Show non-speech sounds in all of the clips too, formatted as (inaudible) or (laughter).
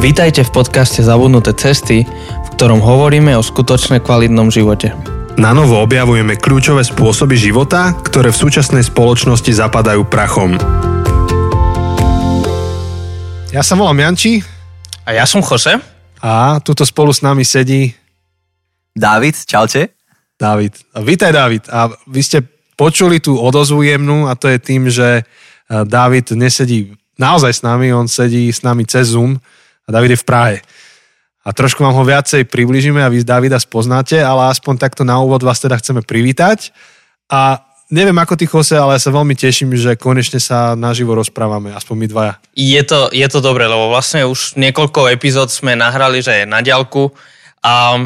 Vítajte v podcaste Zabudnuté cesty, v ktorom hovoríme o skutočne kvalitnom živote. Na novo objavujeme kľúčové spôsoby života, ktoré v súčasnej spoločnosti zapadajú prachom. Ja sa volám Janči A ja som Jose. a tuto spolu s nami sedí David, čaute. David. Vítaj David. A vy ste počuli tú odozvu jemnú a to je tým, že eh, David nesedí naozaj s nami, on sedí s nami cez Zoom a David je v Prahe. A trošku vám ho viacej približíme a vy Davida spoznáte, ale aspoň takto na úvod vás teda chceme privítať. A neviem ako ty, Jose, ale ja sa veľmi teším, že konečne sa naživo rozprávame, aspoň my dvaja. Je to, je to dobré, lebo vlastne už niekoľko epizód sme nahrali, že je na diálku a,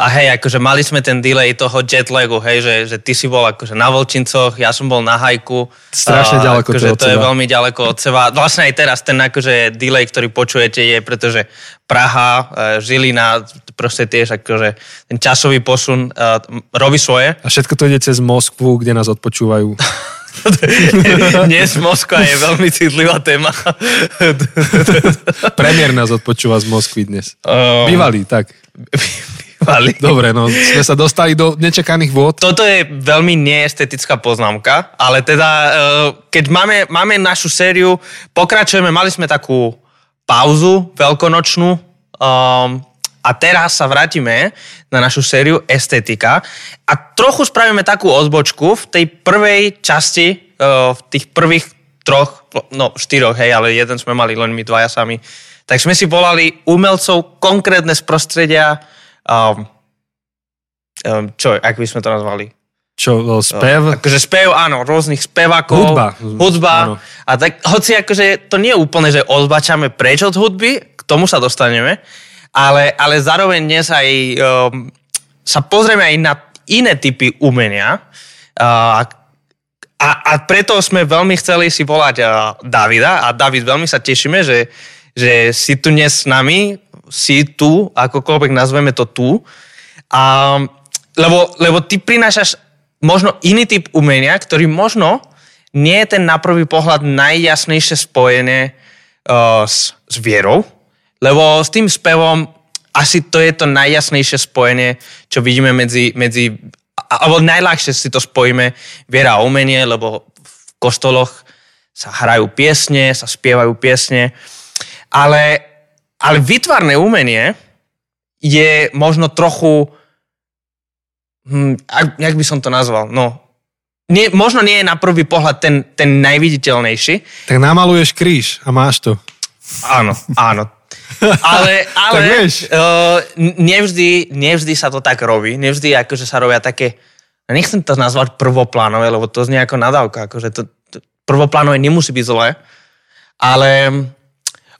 a hej, akože mali sme ten delay toho jetlagu, hej, že, že ty si bol akože na Volčincoch, ja som bol na hajku. Strašne ďaleko akože to je seba. veľmi ďaleko od seba. Vlastne aj teraz ten akože delay, ktorý počujete je, pretože Praha, e, Žilina, proste tiež akože ten časový posun uh, robí svoje. A všetko to ide cez Moskvu, kde nás odpočúvajú. (laughs) Dnes Moskva je veľmi citlivá téma. Premiér nás odpočúva z Moskvy dnes. Um, Bývalý, tak. (laughs) Bývalý. Dobre, no sme sa dostali do nečakaných vôd. Toto je veľmi neestetická poznámka, ale teda, eh, keď máme, máme našu sériu, pokračujeme, mali sme takú pauzu veľkonočnú um, a teraz sa vrátime na našu sériu Estetika a trochu spravíme takú odbočku v tej prvej časti, uh, v tých prvých troch, no štyroch, hej, ale jeden sme mali len my dvaja sami. Tak sme si volali umelcov konkrétne z prostredia, um, um, čo, ak by sme to nazvali? Čo, spev? Akože spev, áno, rôznych spevákov. Hudba. Hudba. Áno. A tak, hoci akože to nie je úplne, že odbačame preč od hudby, k tomu sa dostaneme, ale, ale zároveň dnes aj um, sa pozrieme aj na iné typy umenia. Uh, a, a preto sme veľmi chceli si volať uh, Davida a David, veľmi sa tešíme, že, že si tu dnes s nami, si tu, akokoľvek nazveme to tu. A, lebo, lebo ty prinášaš možno iný typ umenia, ktorý možno nie je ten na prvý pohľad najjasnejšie spojené uh, s, s vierou, lebo s tým spevom asi to je to najjasnejšie spojenie, čo vidíme medzi, medzi alebo najľahšie si to spojíme viera a umenie, lebo v kostoloch sa hrajú piesne, sa spievajú piesne, ale, ale vytvarné umenie je možno trochu hm, ak, jak by som to nazval, no, nie, možno nie je na prvý pohľad ten, ten najviditeľnejší. Tak namaluješ kríž a máš to. Áno, áno. Ale, (laughs) ale Tak vieš. uh, nevždy, nevždy sa to tak robí. Nevždy akože sa robia také, nechcem to nazvať prvoplánové, lebo to znie ako nadávka. Akože to, to, prvoplánové nemusí byť zlé. Ale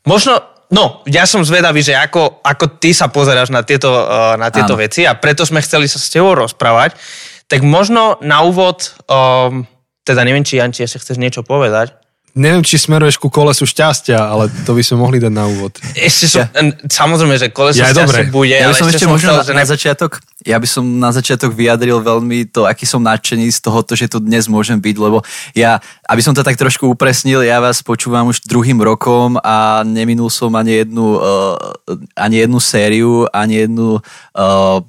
možno, no, ja som zvedavý, že ako, ako ty sa pozeráš na tieto, uh, na tieto Áno. veci a preto sme chceli sa s tebou rozprávať. Tak možno na úvod, um, teda neviem, či Janči ešte chceš niečo povedať. Neviem, či smeruješ ku kolesu šťastia, ale to by sme mohli dať na úvod. Ešte som, Ja. samozrejme, že koleso Ja, dobre. bude, Ja by ale som ešte som možno chcel, na, že na ne... začiatok, ja by som na začiatok vyjadril veľmi to, aký som nadšený z toho, že tu dnes môžem byť, lebo ja, aby som to tak trošku upresnil, ja vás počúvam už druhým rokom a neminul som ani jednu, uh, ani jednu sériu, ani jednu uh,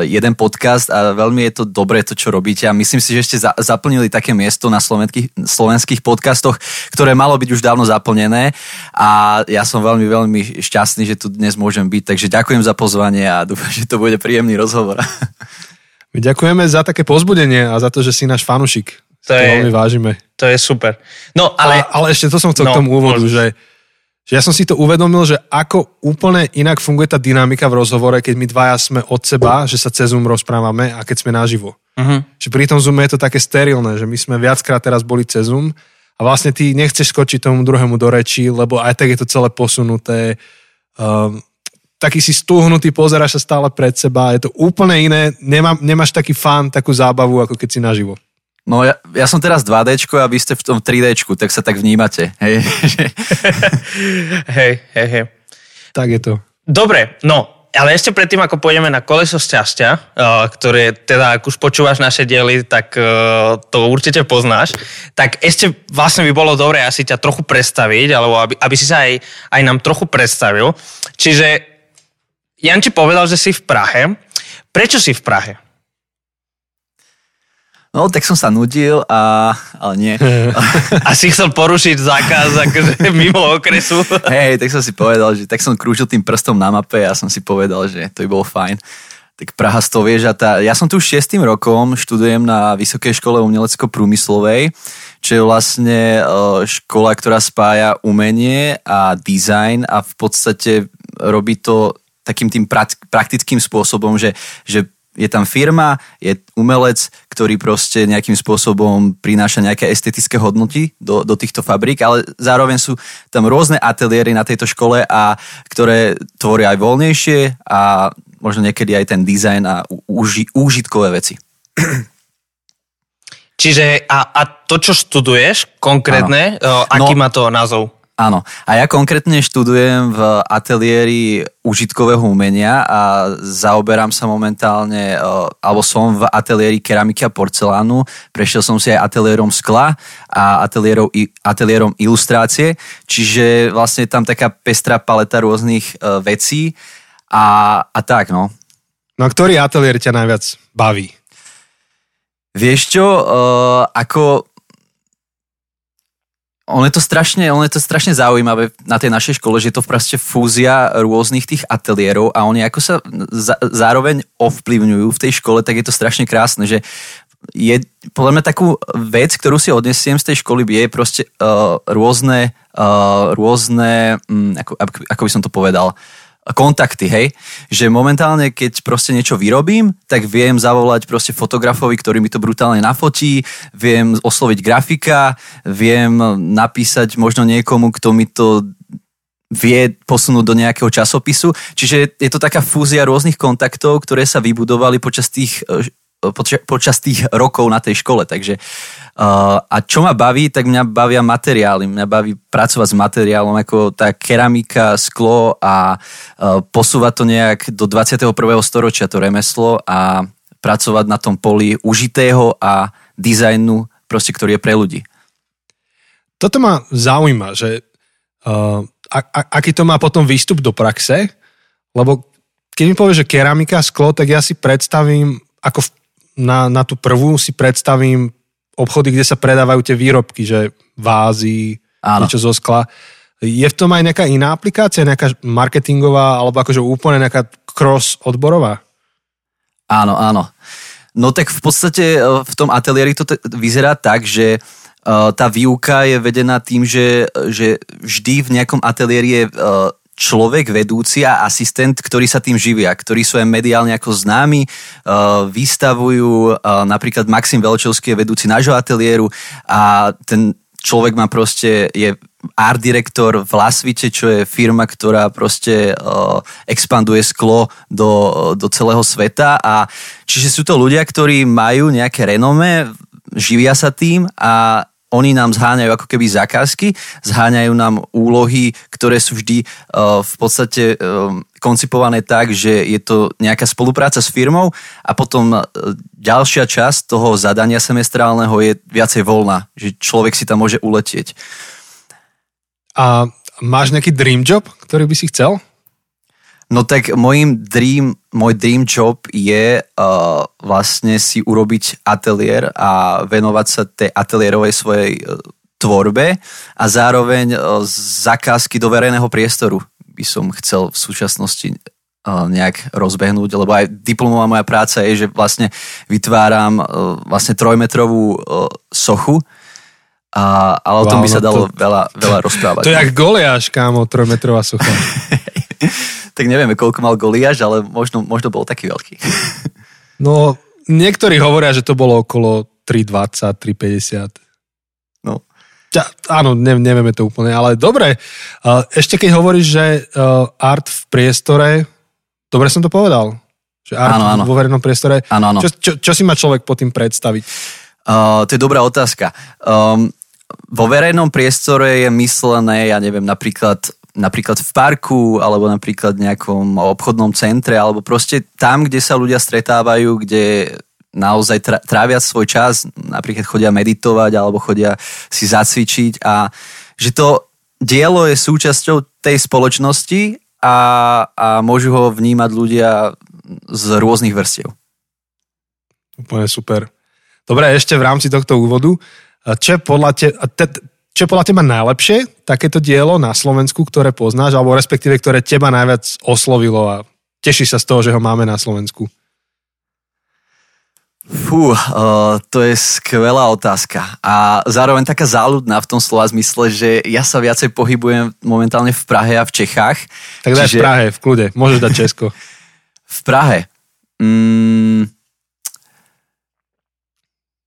jeden podcast a veľmi je to dobré to, čo robíte a myslím si, že ešte za, zaplnili také miesto na slovenských, slovenských podcastoch, ktoré malo byť už dávno zaplnené a ja som veľmi, veľmi šťastný, že tu dnes môžem byť, takže ďakujem za pozvanie a dúfam, že to bude príjemný rozhovor. My ďakujeme za také pozbudenie a za to, že si náš fanušik. To To, to je- veľmi vážime. To je super. No, ale... Ale, ale ešte to som chcel No, k tomu úvodu, môžeš. že, že ja som si to uvedomil, že ako úplne inak funguje tá dynamika v rozhovore, keď my dvaja sme od seba, že sa cez Zoom rozprávame a keď sme naživo. Uh-huh. Že pri tom Zoome je to také sterilné, že my sme viackrát teraz boli cez Zoom a vlastne ty nechceš skočiť tomu druhému do reči, lebo aj tak je to celé posunuté. Um, taký si stúhnutý, pozeráš sa stále pred seba, je to úplne iné, Nemá, nemáš taký fan, takú zábavu, ako keď si naživo. No ja, ja som teraz 2D a vy ste v tom 3D, tak sa tak vnímate. Hej. (laughs) hej, hej, hej. Tak je to. Dobre, no, Ale ešte predtým, ako pôjdeme na koleso šťastia, uh, ktoré teda, ak už počúvaš naše diely, tak uh, to určite poznáš, tak ešte vlastne by bolo dobré asi ťa trochu predstaviť, alebo aby, aby si sa aj, aj nám trochu predstavil. čiže Janči povedal, že si v Prahe. Prečo si v Prahe? No, tak som sa nudil a... Ale nie. (laughs) A si chcel porušiť zákaz akože (laughs) mimo okresu. Hej, tak som si povedal, že tak som krúžil tým prstom na mape a som si povedal, že to by bolo fajn. Tak Praha z toho vieš a tá... Ja som tu šiestým rokom, študujem na Vysokej škole umelecko-prúmyslovej, čo je vlastne e, škola, ktorá spája umenie a design a v podstate robí to takým tým praktickým spôsobom, že, že je tam firma, je umelec, ktorý proste nejakým spôsobom prináša nejaké estetické hodnoty do, do týchto fabrík, ale zároveň sú tam rôzne ateliéry na tejto škole, a ktoré tvoria aj voľnejšie a možno niekedy aj ten dizajn a uži, úžitkové veci. Čiže a, a to, čo študuješ konkrétne, ano. aký no, má to názov? Áno. A ja konkrétne študujem v ateliéri užitkového umenia a zaoberám sa momentálne, e, alebo som v ateliéri keramiky a porcelánu. Prešiel som si aj ateliérom skla a ateliérom ilustrácie, čiže vlastne je tam taká pestrá paleta rôznych e, vecí a, a tak, no. No a ktorý ateliér ťa najviac baví? Vieš čo, uh, ako on je to strašne, on je to strašne zaujímavé na tej našej škole, že je to proste fúzia rôznych tých ateliérov a oni ako sa za, zároveň ovplyvňujú v tej škole, tak je to strašne krásne, že je podľa mňa takú vec, ktorú si odnesiem z tej školy, je proste uh, rôzne, uh, rôzne um, ako, ako by som to povedal, uh, kontakty, hej, že momentálne, keď proste niečo vyrobím, tak viem zavolať proste fotografovi, ktorý mi to brutálne nafotí, viem osloviť grafika, viem napísať možno niekomu, kto mi to vie posunúť do nejakého časopisu. Čiže je to taká fúzia rôznych kontaktov, ktoré sa vybudovali počas tých počas tých rokov na tej škole. Takže, a čo ma baví, tak mňa bavia materiály. Mňa baví pracovať s materiálom ako tá keramika, sklo a uh, posúvať to nejak do 21. storočia to remeslo a pracovať na tom poli užitého a dizajnu, proste, ktorý je pre ľudí. Toto ma zaujíma, že uh, a, a, aký to má potom výstup do praxe, lebo keď mi povie, že keramika, sklo, tak ja si predstavím ako na, na tú prvú si predstavím obchody, kde sa predávajú tie výrobky, že vázy, Áno. niečo zo skla. Je v tom aj nejaká iná aplikácia, nejaká marketingová, alebo akože úplne nejaká cross odborová? Áno, áno. No tak v podstate e, v tom ateliéri to t- vyzerá tak, že e, tá výuka je vedená tým, že, že vždy v nejakom ateliéri je e, človek vedúci a asistent, ktorí sa tým živia, ktorí sú aj mediálne ako známi, uh, vystavujú, uh, napríklad Maxim Velčovský je vedúci nášho ateliéru a ten človek má proste, je art direktor v Lasvite, čo je firma, ktorá proste uh, expanduje sklo do, do celého sveta a čiže sú to ľudia, ktorí majú nejaké renome, živia sa tým a oni nám zháňajú ako keby zákazky, zháňajú nám úlohy, ktoré sú vždy uh, v podstate uh, koncipované tak, že je to nejaká spolupráca s firmou a potom uh, ďalšia časť toho zadania semestrálneho je viacej voľná, že človek si tam môže uletieť. A máš nejaký dream job, ktorý by si chcel? No tak môjim dream, môj dream job je uh, vlastne si urobiť ateliér a venovať sa tej ateliérovej svojej uh, tvorbe a zároveň uh, zakázky do verejného priestoru by som chcel v súčasnosti uh, nejak rozbehnúť, lebo aj diplomová moja práca je, že vlastne vytváram uh, vlastne trojmetrovú uh, sochu, a, ale wow, o tom by sa no dalo to, veľa, veľa rozprávať. (laughs) To je jak Goliáš, kámo, trojmetrová socha. (laughs) tak nevieme, koľko mal Goliáš, ale možno, možno bol taký veľký. (laughs) no, niektorí hovoria, že to bolo okolo 3,20, 3,50. No. Ja, áno, ne, nevieme to úplne, ale dobre. Ešte keď hovoríš, že art v priestore, dobre som to povedal? Že art áno, áno. vo verejnom priestore. Áno, áno. Čo, čo, čo si má človek pod tým predstaviť? Uh, to je dobrá otázka. Um, vo verejnom priestore je myslené, ja neviem, napríklad napríklad v parku alebo napríklad v nejakom obchodnom centre alebo proste tam, kde sa ľudia stretávajú, kde naozaj trávia svoj čas, napríklad chodia meditovať alebo chodia si zacvičiť a že to dielo je súčasťou tej spoločnosti a, a môžu ho vnímať ľudia z rôznych vrstiev. Úplne super. Dobre, ešte v rámci tohto úvodu, čo je podľa, te, te, čo je podľa teba najlepšie takéto dielo na Slovensku, ktoré poznáš, alebo respektíve, ktoré teba najviac oslovilo a teší sa z toho, že ho máme na Slovensku? Fú, uh, to je skvelá otázka. A zároveň taká záľudná v tom slova zmysle, že ja sa viacej pohybujem momentálne v Prahe a v Čechách. Tak daj čiže... v Prahe, v kľude. Môžeš dať Česko. v Prahe. Mm,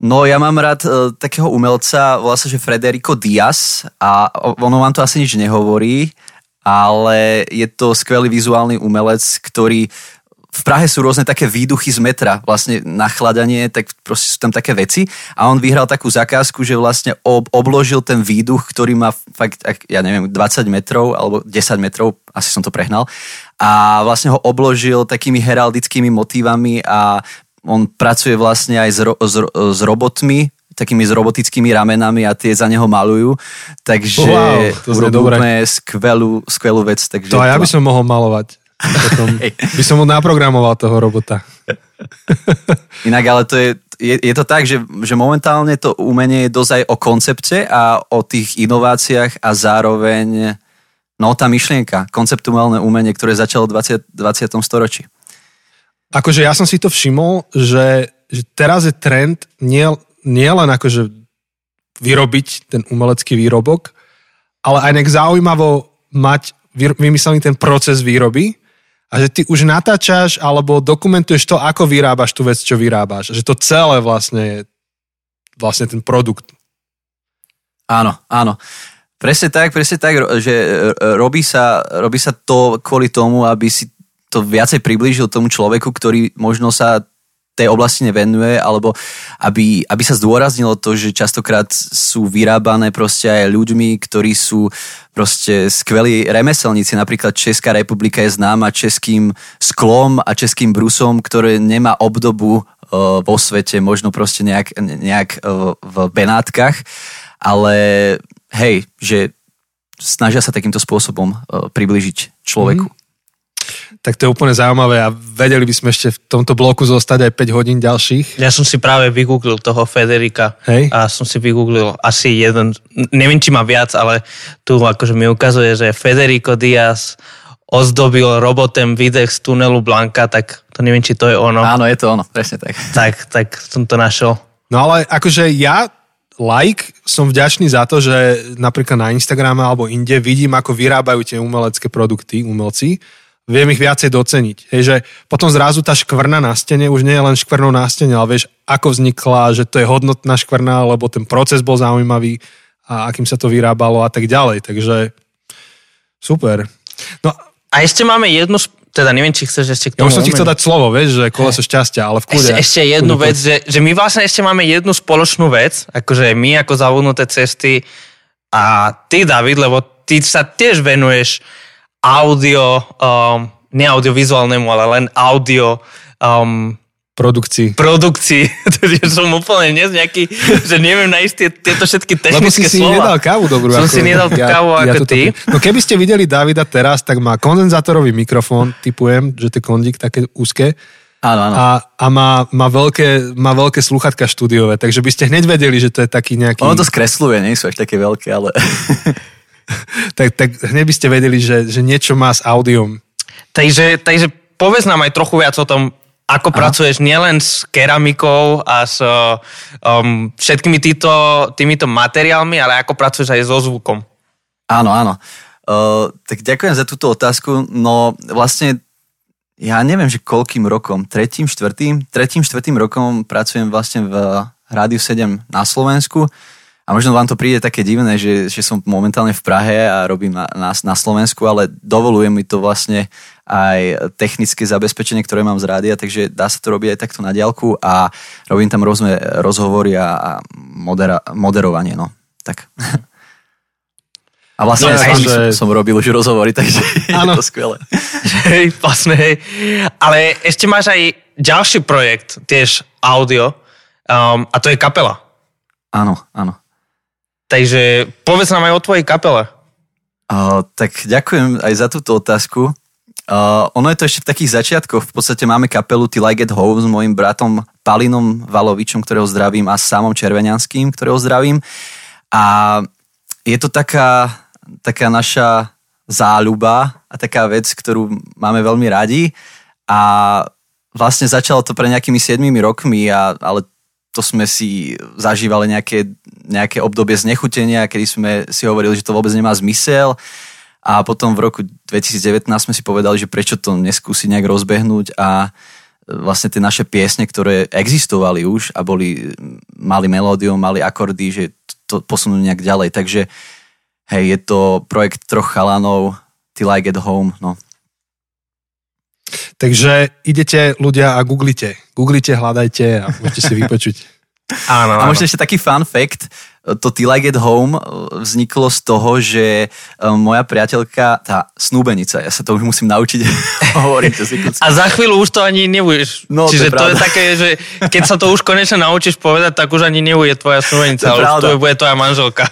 No ja mám rád uh, takého umelca, volá sa, že Frederico Diaz a ono vám to asi nič nehovorí, ale je to skvelý vizuálny umelec, ktorý v Prahe sú rôzne také výduchy z metra, vlastne nachladanie, tak proste sú tam také veci. A on vyhral takú zakázku, že vlastne ob, obložil ten výduch, ktorý má fakt, ja neviem, 20 metrov alebo 10 metrov, asi som to prehnal a vlastne ho obložil takými heraldickými motívami a on pracuje vlastne aj s, ro, s, s robotmi, takými s robotickými ramenami a tie za neho malujú. Takže wow, to urobíme skvelú, skvelú vec. Takže to aj ja by som mohol malovať. Potom (laughs) by som mu naprogramoval toho robota. (laughs) Inak ale to je, je, je to tak, že, že momentálne to umenie je dosť aj o koncepte a o tých inováciách a zároveň no tá myšlienka, konceptuálne umenie, ktoré začalo v 20, 20. storočí. Akože ja som si to všimol, že, že teraz je trend nie, nie len akože vyrobiť ten umelecký výrobok, ale aj nejak zaujímavo mať vymyslený ten proces výroby a že ty už natáčaš alebo dokumentuješ to, ako vyrábaš tú vec, čo vyrábaš. Že to celé vlastne je vlastne ten produkt. Áno, áno. Presne tak, presne tak, že e, robí sa, robí sa to kvôli tomu, aby si to viacej priblížil tomu človeku, ktorý možno sa tej oblasti nevenuje, alebo aby, aby sa zdôraznilo to, že častokrát sú vyrábané proste aj ľuďmi, ktorí sú proste skvelí remeselníci. Napríklad Česká republika je známa českým sklom a českým brusom, ktoré nemá obdobu uh, vo svete, možno proste nejak, nejak uh, v Benátkach, ale hej, že snažia sa takýmto spôsobom uh, priblížiť človeku. Mm tak to je úplne zaujímavé a vedeli by sme ešte v tomto bloku zostať aj 5 hodín ďalších. Ja som si práve vygooglil toho Federika Hej. a som si vygooglil asi jeden, neviem či má viac, ale tu akože mi ukazuje, že Federico Diaz ozdobil robotem výdech z tunelu Blanka, tak to neviem, či to je ono. Áno, je to ono, presne tak. Tak, tak som to našiel. No ale akože ja like, som vďačný za to, že napríklad na Instagrame alebo inde vidím, ako vyrábajú tie umelecké produkty, umelci viem ich viacej doceniť. Hej, že potom zrazu tá škvrna na stene už nie je len škvrnou na stene, ale vieš, ako vznikla, že to je hodnotná škvrna, lebo ten proces bol zaujímavý a akým sa to vyrábalo a tak ďalej. Takže super. No, a ešte máme jednu, teda neviem, či chceš ešte k tomu. Ja už som ti chcel dať slovo, vieš, že koleso šťastia, ale v kúde. Ešte, ešte jednu vec, že, že my vlastne ešte máme jednu spoločnú vec, akože my ako zavudnuté cesty a ty, David, lebo ty sa tiež venuješ audio, um, ne audiovizuálnemu, ale len audio um, produkcii. Produkcii. (laughs) Takže som úplne dnes nejaký, že neviem nájsť tie, tieto všetky technické Lebo si slova. si nedal kávu dobrú. Som ako, si nedal ja, kávu ja, ako ja ty. No keby ste videli Davida teraz, tak má kondenzátorový mikrofón, typujem, že to je kondík také úzke. Áno, áno. A, a má, má, veľké, má veľké sluchatka štúdiové, takže by ste hneď vedeli, že to je taký nejaký... Ono to skresluje, nie sú až také veľké, ale... (laughs) tak, tak hneď by ste vedeli, že, že niečo má s audiom. Takže, takže povedz nám aj trochu viac o tom, ako Aha. pracuješ nielen s keramikou a s um, všetkými týto, týmito materiálmi, ale ako pracuješ aj so zvukom. Áno, áno. Uh, tak ďakujem za túto otázku. No vlastne ja neviem, že koľkým rokom, tretím, štvrtým, tretím, štvrtým rokom pracujem vlastne v Rádiu 7 na Slovensku. A možno vám to príde také divné, že, že som momentálne v Prahe a robím na, na, na Slovensku, ale dovoluje mi to vlastne aj technické zabezpečenie, ktoré mám z rádia, takže dá sa to robiť aj takto na diálku a robím tam rôzne rozhovory a, a modera, moderovanie, no. Tak. (laughs) A vlastne no, ja, že... som, som robil už rozhovory, takže Áno. (laughs) je to skvelé. (laughs) Hej, vlastne, hej. Ale ešte máš aj ďalší projekt, tiež audio, um, a to je kapela. Áno, áno. Takže povedz nám aj o tvojej kapele. Uh, tak ďakujem aj za túto otázku. Uh, ono je to ešte v takých začiatkoch. V podstate máme kapelu Till I Get Home s mojim bratom Palinom Valovičom, ktorého zdravím, a Samom Červenianským, ktorého zdravím. A je to taká, taká naša záľuba a taká vec, ktorú máme veľmi radi. A vlastne začalo to pre nejakými 7 rokmi, a, ale to sme si zažívali nejaké, nejaké obdobie znechutenia, kedy sme si hovorili, že to vôbec nemá zmysel a potom v roku 2019 sme si povedali, že prečo to neskúsiť nejak rozbehnúť a vlastne tie naše piesne, ktoré existovali už a boli, mali melódiu, mali akordy, že to posunú nejak ďalej. Takže hej, je to projekt troch chalanov, Till I Get Home, no. Takže idete ľudia a googlite. Googlite, hľadajte a môžete si vypočuť. áno, (laughs) áno. A možno ešte taký fun fact, to Till I Get Home uh, vzniklo z toho, že um, moja priateľka, tá snúbenica, ja sa to už musím naučiť (laughs) hovoriť. A za chvíľu už to ani nebudeš. No, Čiže to je, to je také, že keď sa to už konečne naučíš povedať, tak už ani nebude tvoja snúbenica, to ale už to bude tvoja manželka.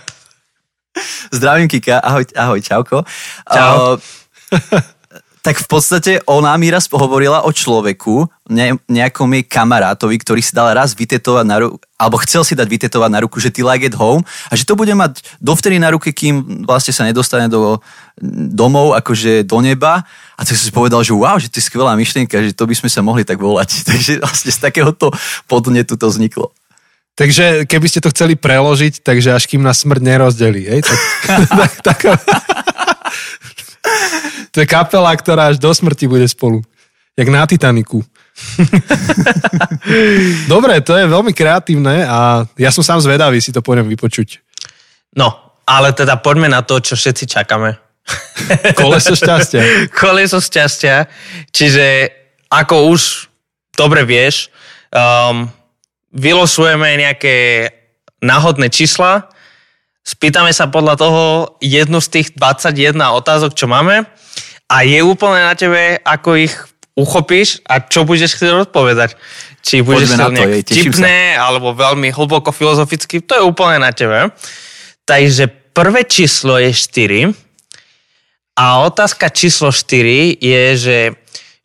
Zdravím Kika, ahoj, ahoj, čauko. Čau. Uh, (laughs) tak v podstate ona mi raz pohovorila o človeku, ne, nejakom jej kamarátovi, ktorý si dal raz vytetovať na ruku, alebo chcel si dať vytetovať na ruku, že ty like at home a že to bude mať dovtedy na ruke, kým vlastne sa nedostane do domov, akože do neba. A tak som si povedal, že wow, že to je skvelá myšlienka, že to by sme sa mohli tak volať. (laughs) Takže vlastne z takéhoto podnetu to vzniklo. Takže keby ste to chceli preložiť, takže až kým na smrť nerozdelí, hej? Tak, (laughs) tak, tak, to je kapela, ktorá až do smrti bude spolu. Jak na Titaniku. (laughs) Dobre, to je veľmi kreatívne a ja som sám zvedavý, si to pôjdem vypočuť. No, ale teda poďme na to, čo všetci čakáme. Koleso šťastia. (laughs) Koleso šťastia. Čiže ako už dobre vieš, um, vylosujeme nejaké náhodné čísla, spýtame sa podľa toho jednu z tých 21 otázok, čo máme a je úplne na tebe, ako ich uchopíš a čo budeš chcieť odpovedať. Či budeš chcieť nejak vtipné, alebo veľmi hlboko filozoficky, to je úplne na tebe. Takže prvé číslo je 4 a otázka číslo 4 je, že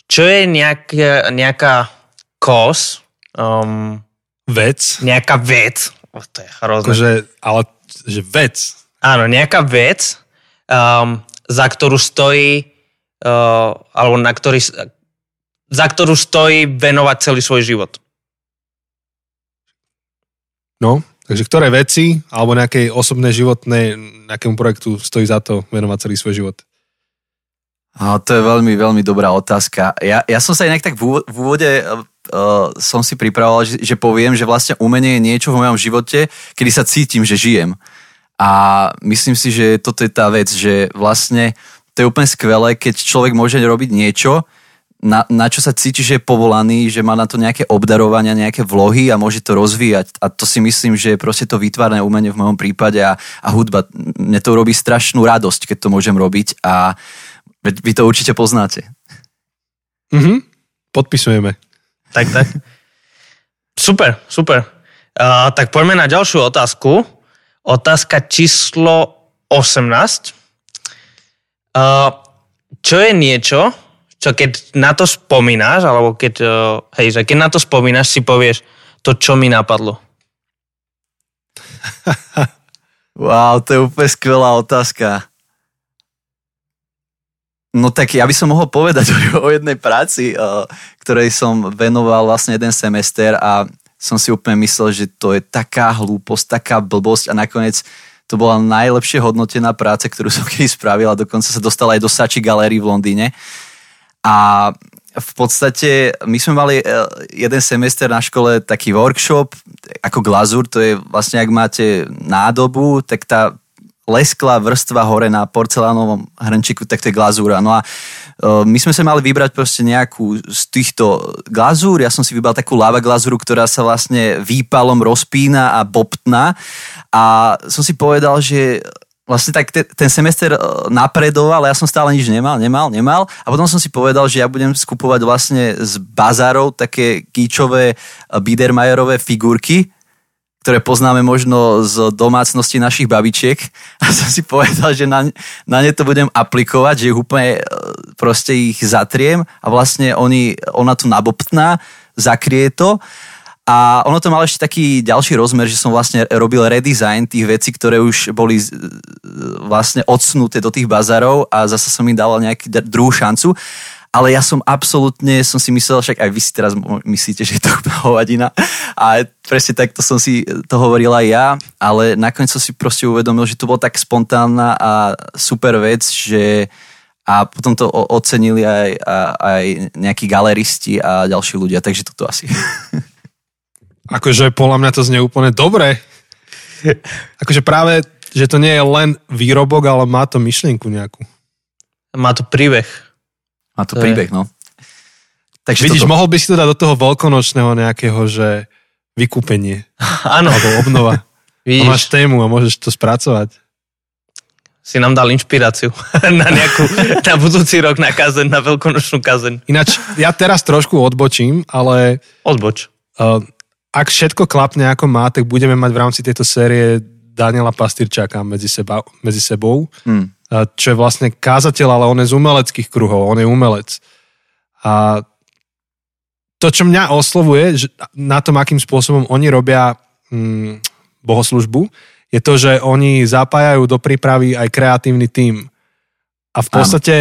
čo je nejak, nejaká kos, um, vec, nejaká vec, oh, to je hrozné. Akože, ale že vec. Áno, nejaká vec, um, za ktorú stojí, uh, alebo na ktorý, za ktorú stojí venovať celý svoj život. No, takže ktoré veci alebo nejaké osobné životné, nejakému projektu stojí za to venovať celý svoj život? A to je veľmi, veľmi dobrá otázka. Ja, ja som sa inak tak v úvode uh, som si pripravoval, že, že poviem, že vlastne umenie je niečo v mojom živote, kedy sa cítim, že žijem. A myslím si, že toto je tá vec, že vlastne to je úplne skvelé, keď človek môže robiť niečo, na, na čo sa cíti, že je povolaný, že má na to nejaké obdarovania, nejaké vlohy a môže to rozvíjať. A to si myslím, že je proste to výtvarné umenie v mojom prípade a, a hudba. Mne to robí strašnú radosť, keď to môžem robiť a vy to určite poznáte. Mhm, podpisujeme. Tak, tak. Super, super. Uh, tak poďme na ďalšiu otázku. Otázka číslo 18. Uh, čo je niečo, čo keď na to spomínaš, alebo keď, uh, hej, že keď na to spomínaš, si povieš to, čo mi napadlo. (laughs) wow, to je úplne skvelá otázka. No tak ja by som mohol povedať (laughs) o jednej práci, ktorej som venoval vlastne jeden semester a som si úplne myslel, že to je taká hlúposť, taká blbosť a nakoniec to bola najlepšie hodnotená práca, ktorú som (laughs) kedy spravil a dokonca sa dostala aj do Sači galérii v Londýne. A v podstate my sme mali e, jeden semester na škole taký workshop ako glazúr, to je vlastne ak máte nádobu, tak tá lesklá vrstva hore na porcelánovom hrnčiku, tak to je glazúra. No a uh, my sme sa mali vybrať proste nejakú z týchto glazúr. Ja som si vybral takú lava glazúru, ktorá sa vlastne výpalom rozpína a bobtná. A som si povedal, že vlastne tak te, ten semester e, napredoval, ale ja som stále nič nemal, nemal, nemal. A potom som si povedal, že ja budem skupovať vlastne z bazárov také kýčové Biedermajerové figurky, ktoré poznáme možno z domácnosti našich babičiek (laughs) a som si povedal, že na, na ne to budem aplikovať, že ich úplne e, proste ich zatriem a vlastne oni, ona tu nabobtná, zakrie to a ono to malo ešte taký ďalší rozmer, že som vlastne robil redesign tých vecí, ktoré už boli vlastne odsunuté do tých bazarov a zase som im dal nejakú druhú šancu. Ale ja som absolútne, som si myslel, však aj vy si teraz myslíte, že je to hovadina. A presne takto som si to hovorila ja, ale nakoniec som si proste uvedomil, že to bolo tak spontánna a super vec, že a potom to ocenili aj, aj nejakí galeristi a ďalší ľudia, takže toto asi. (laughs) Akože podľa mňa to znie úplne dobre. Akože práve, že to nie je len výrobok, ale má to myšlienku nejakú. Má to príbeh. Má to, to príbeh, je. no. Takže Vidíš, toto... mohol by si to dať do toho veľkonočného nejakého, že vykúpenie. (laughs) Áno. Alebo obnova. (laughs) Vidíš. A máš tému a môžeš to spracovať. Si nám dal inšpiráciu (laughs) na nejakú, na budúci rok na kazen, na veľkonočnú kazen. Ináč, ja teraz trošku odbočím, ale... Odboč. Uh, ak všetko klapne ako má, tak budeme mať v rámci tejto série Daniela Pastyrčáka medzi, seba, medzi sebou, hmm. Čo je vlastne kázateľ, ale on je z umeleckých kruhov, on je umelec. A to, čo mňa oslovuje že na tom, akým spôsobom oni robia hm, bohoslužbu, je to, že oni zapájajú do prípravy aj kreatívny tím. A v podstate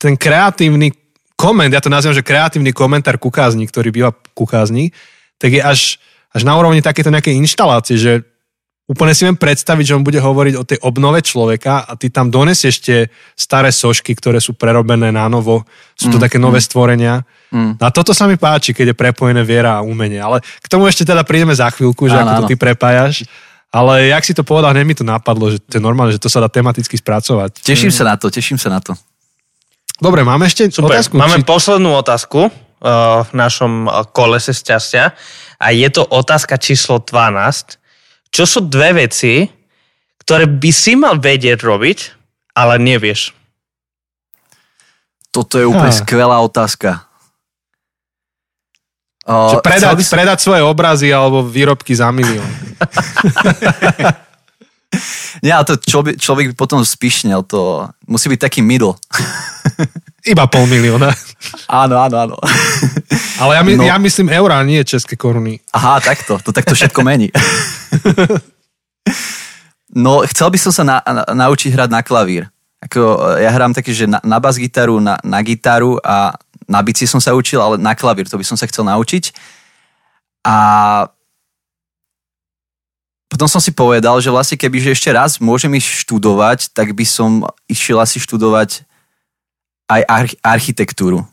ten kreatívny koment, ja to nazývam, že kreatívny komentár kukázni, ktorý býva kukázni, tak je až, až na úrovni takéto nejakej inštalácie, že úplne si viem predstaviť, že on bude hovoriť o tej obnove človeka a ty tam donesieš tie staré sošky, ktoré sú prerobené na novo, sú to mm, také nové mm. stvorenia. Mm. A toto sa mi páči, keď je prepojené viera a umenie. Ale k tomu ešte teda prídeme za chvíľku, že áno, ako to ty prepájaš. Ale jak si to povedal, hneď mi to napadlo, že to je normálne, že to sa dá tematicky spracovať. Teším mm. sa na to, teším sa na to. Dobre, máme ešte Super. otázku. Máme či... poslednú otázku v našom kolese šťastia a je to otázka číslo 12. Čo sú dve veci, ktoré by si mal vedieť robiť, ale nevieš? Toto je úplne ha. skvelá otázka. O, predať, som... predať svoje obrazy alebo výrobky za milión. (laughs) Nie, ale to človek, človek by potom spišnel. To musí byť taký middle. Iba pol milióna. Áno, áno, áno. Ale ja, my, no. ja myslím eurá, nie české koruny. Aha, takto. To takto všetko mení. No, chcel by som sa na, na, naučiť hrať na klavír. Ako, ja hrám také, že na, na bas-gitaru, na, na gitaru a na bici som sa učil, ale na klavír to by som sa chcel naučiť. A potom som si povedal, že vlastne keby že ešte raz môžem ísť študovať, tak by som išiel asi študovať aj arch- architektúru.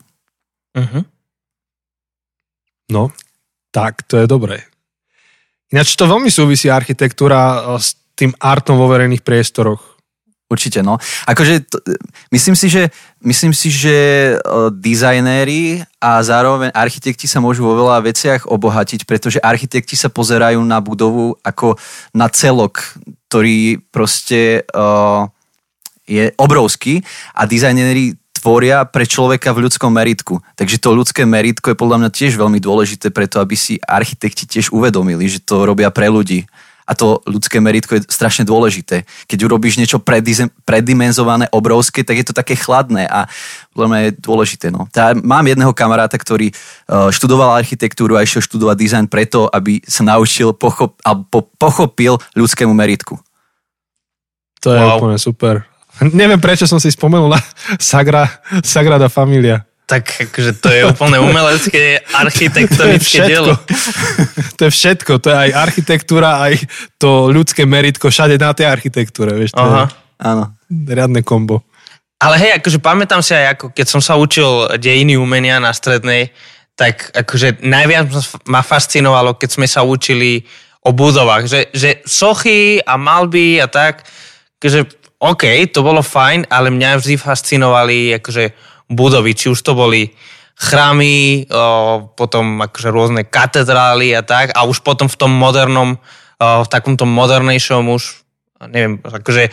Uh-huh. No, tak to je dobré. Ináč to veľmi súvisí architektúra eh, s tým artom vo verejných priestoroch. Určite, no. Akože, to, myslím si, že, myslím si, že uh, dizajnéri a zároveň architekti sa môžu vo veľa veciach obohatiť, pretože architekti sa pozerajú na budovu ako na celok, ktorý proste uh, je obrovský a dizajnéri tvoria pre človeka v ľudskom meritku. Takže to ľudské meritko je podľa mňa tiež veľmi dôležité preto, aby si architekti tiež uvedomili, že to robia pre ľudí. A to ľudské meritko je strašne dôležité. Keď urobíš niečo predimenzované, obrovské, tak je to také chladné a podľa mňa je dôležité. No. Tá, mám jedného kamaráta, ktorý uh, študoval architektúru a išiel študovať dizajn preto, aby sa naučil pochop, alebo pochopil ľudskému meritku. To je wow. úplne super. Neviem, prečo som si spomenul na Sagra, Sagrada Familia. Tak akože to je úplne umelecké, architektonické to dielo. To je všetko, to je aj architektúra, aj to ľudské meritko, všade na tej architektúre, vieš, to Aha. je Áno. riadne kombo. Ale hej, akože pamätám si aj, ako keď som sa učil dejiny umenia na strednej, tak akože najviac ma fascinovalo, keď sme sa učili o budovách, že, že sochy a malby a tak, akože OK, to bolo fajn, ale mňa vždy fascinovali akože budovy, či už to boli chrámy, o, potom akože rôzne katedrály a tak, a už potom v tom modernom, o, v takomto modernejšom už neviem, akože e,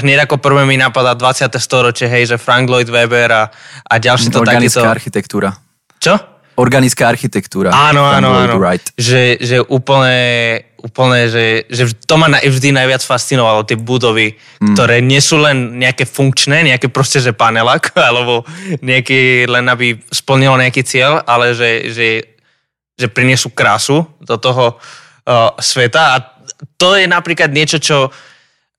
hneď ako prvé mi napadá 20. storočie, hej, že Frank Lloyd Webber a, a ďalšie to. Organická architektúra. Čo? Organická architektúra. Áno, áno, áno. Že, že úplne, úplne, že, že to ma vždy najviac fascinovalo, tie budovy, mm. ktoré nie sú len nejaké funkčné, nejaké proste, že panelak, (laughs) alebo nejaký, len aby splnilo nejaký cieľ, ale že, že, že priniesú krásu do toho uh, sveta a to je napríklad niečo, čo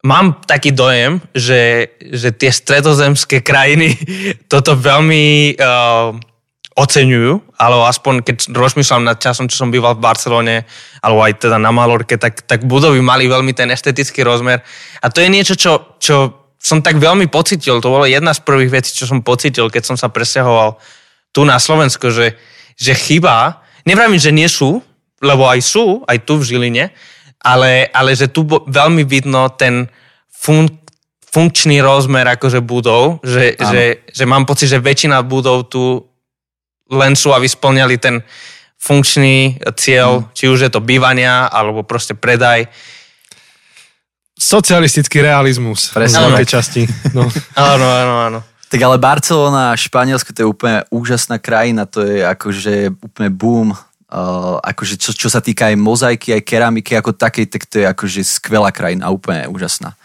mám taký dojem, že, že tie stredozemské krajiny (laughs) toto veľmi uh, oceňujú, alebo aspoň keď rozmýšľam nad časom, čo som býval v Barcelone, alebo aj teda na Malorke, tak, tak budovy mali veľmi ten estetický rozmer. A to je niečo, čo, čo som tak veľmi pocitil. To bolo jedna z prvých vecí, čo som pocitil, keď som sa presťahoval tu na Slovensko, že, že chyba, nevravím, že nie sú, lebo aj sú, aj tu v Žiline, ale, ale že tu veľmi vidno ten fun, funkčný rozmer akože budov, že, že, že mám pocit, že väčšina budov tu len sú, aby splňali ten funkčný cieľ, mm. či už je to bývania, alebo proste predaj. Socialistický realizmus. Presne. V časti. (laughs) No. áno, áno, áno. Tak ale Barcelona, Španielsko, to je úplne úžasná krajina, to je akože úplne boom. Uh, akože čo, čo sa týka aj mozaiky, aj keramiky ako takej, tak to je akože skvelá krajina, úplne úžasná.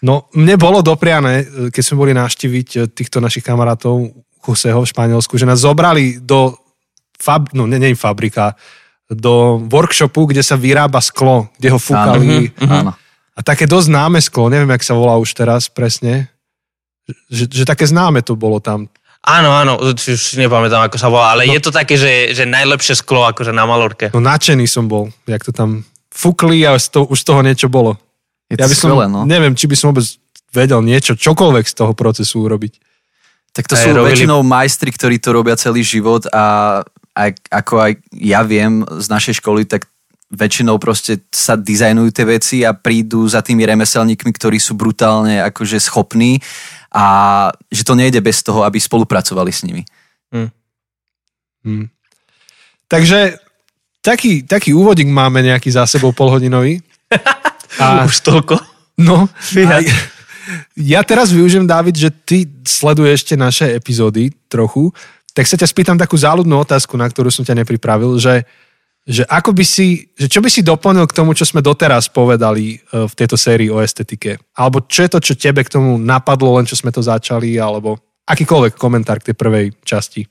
No, mne bolo dopriané, keď sme boli naštíviť týchto našich kamarátov Joseho v Španielsku, že nás zobrali do, fab, no nie, nie fabrika, do workshopu, kde sa vyrába sklo, kde ho fúkali. Áno. Mhm, áno. A také dosť známe sklo, neviem, jak sa volá už teraz presne, že, že také známe to bolo tam. Áno, áno, už nepamätám, ako sa volá, ale no, je to také, že, že najlepšie sklo akože na Malorke. No nadšený som bol, jak to tam fúkli a z toho, už z toho niečo bolo. Je to ja by som, skvelé, no. neviem, či by som vôbec vedel niečo, čokoľvek z toho procesu urobiť. Tak to sú robili... väčšinou majstri, ktorí to robia celý život a aj, ako aj ja viem z našej školy, tak väčšinou proste sa dizajnujú tie veci a prídu za tými remeselníkmi, ktorí sú brutálne akože schopní a že to nejde bez toho, aby spolupracovali s nimi. Hmm. Hmm. Takže taký, taký úvodík máme nejaký za sebou polhodinový. (laughs) A, Už toľko? No, aj, ja teraz využijem, David, že ty sleduješ ešte naše epizódy trochu, tak sa ťa spýtam takú záľudnú otázku, na ktorú som ťa nepripravil, že, že ako by si, že čo by si doplnil k tomu, čo sme doteraz povedali e, v tejto sérii o estetike? Alebo čo je to, čo tebe k tomu napadlo, len čo sme to začali, alebo akýkoľvek komentár k tej prvej časti?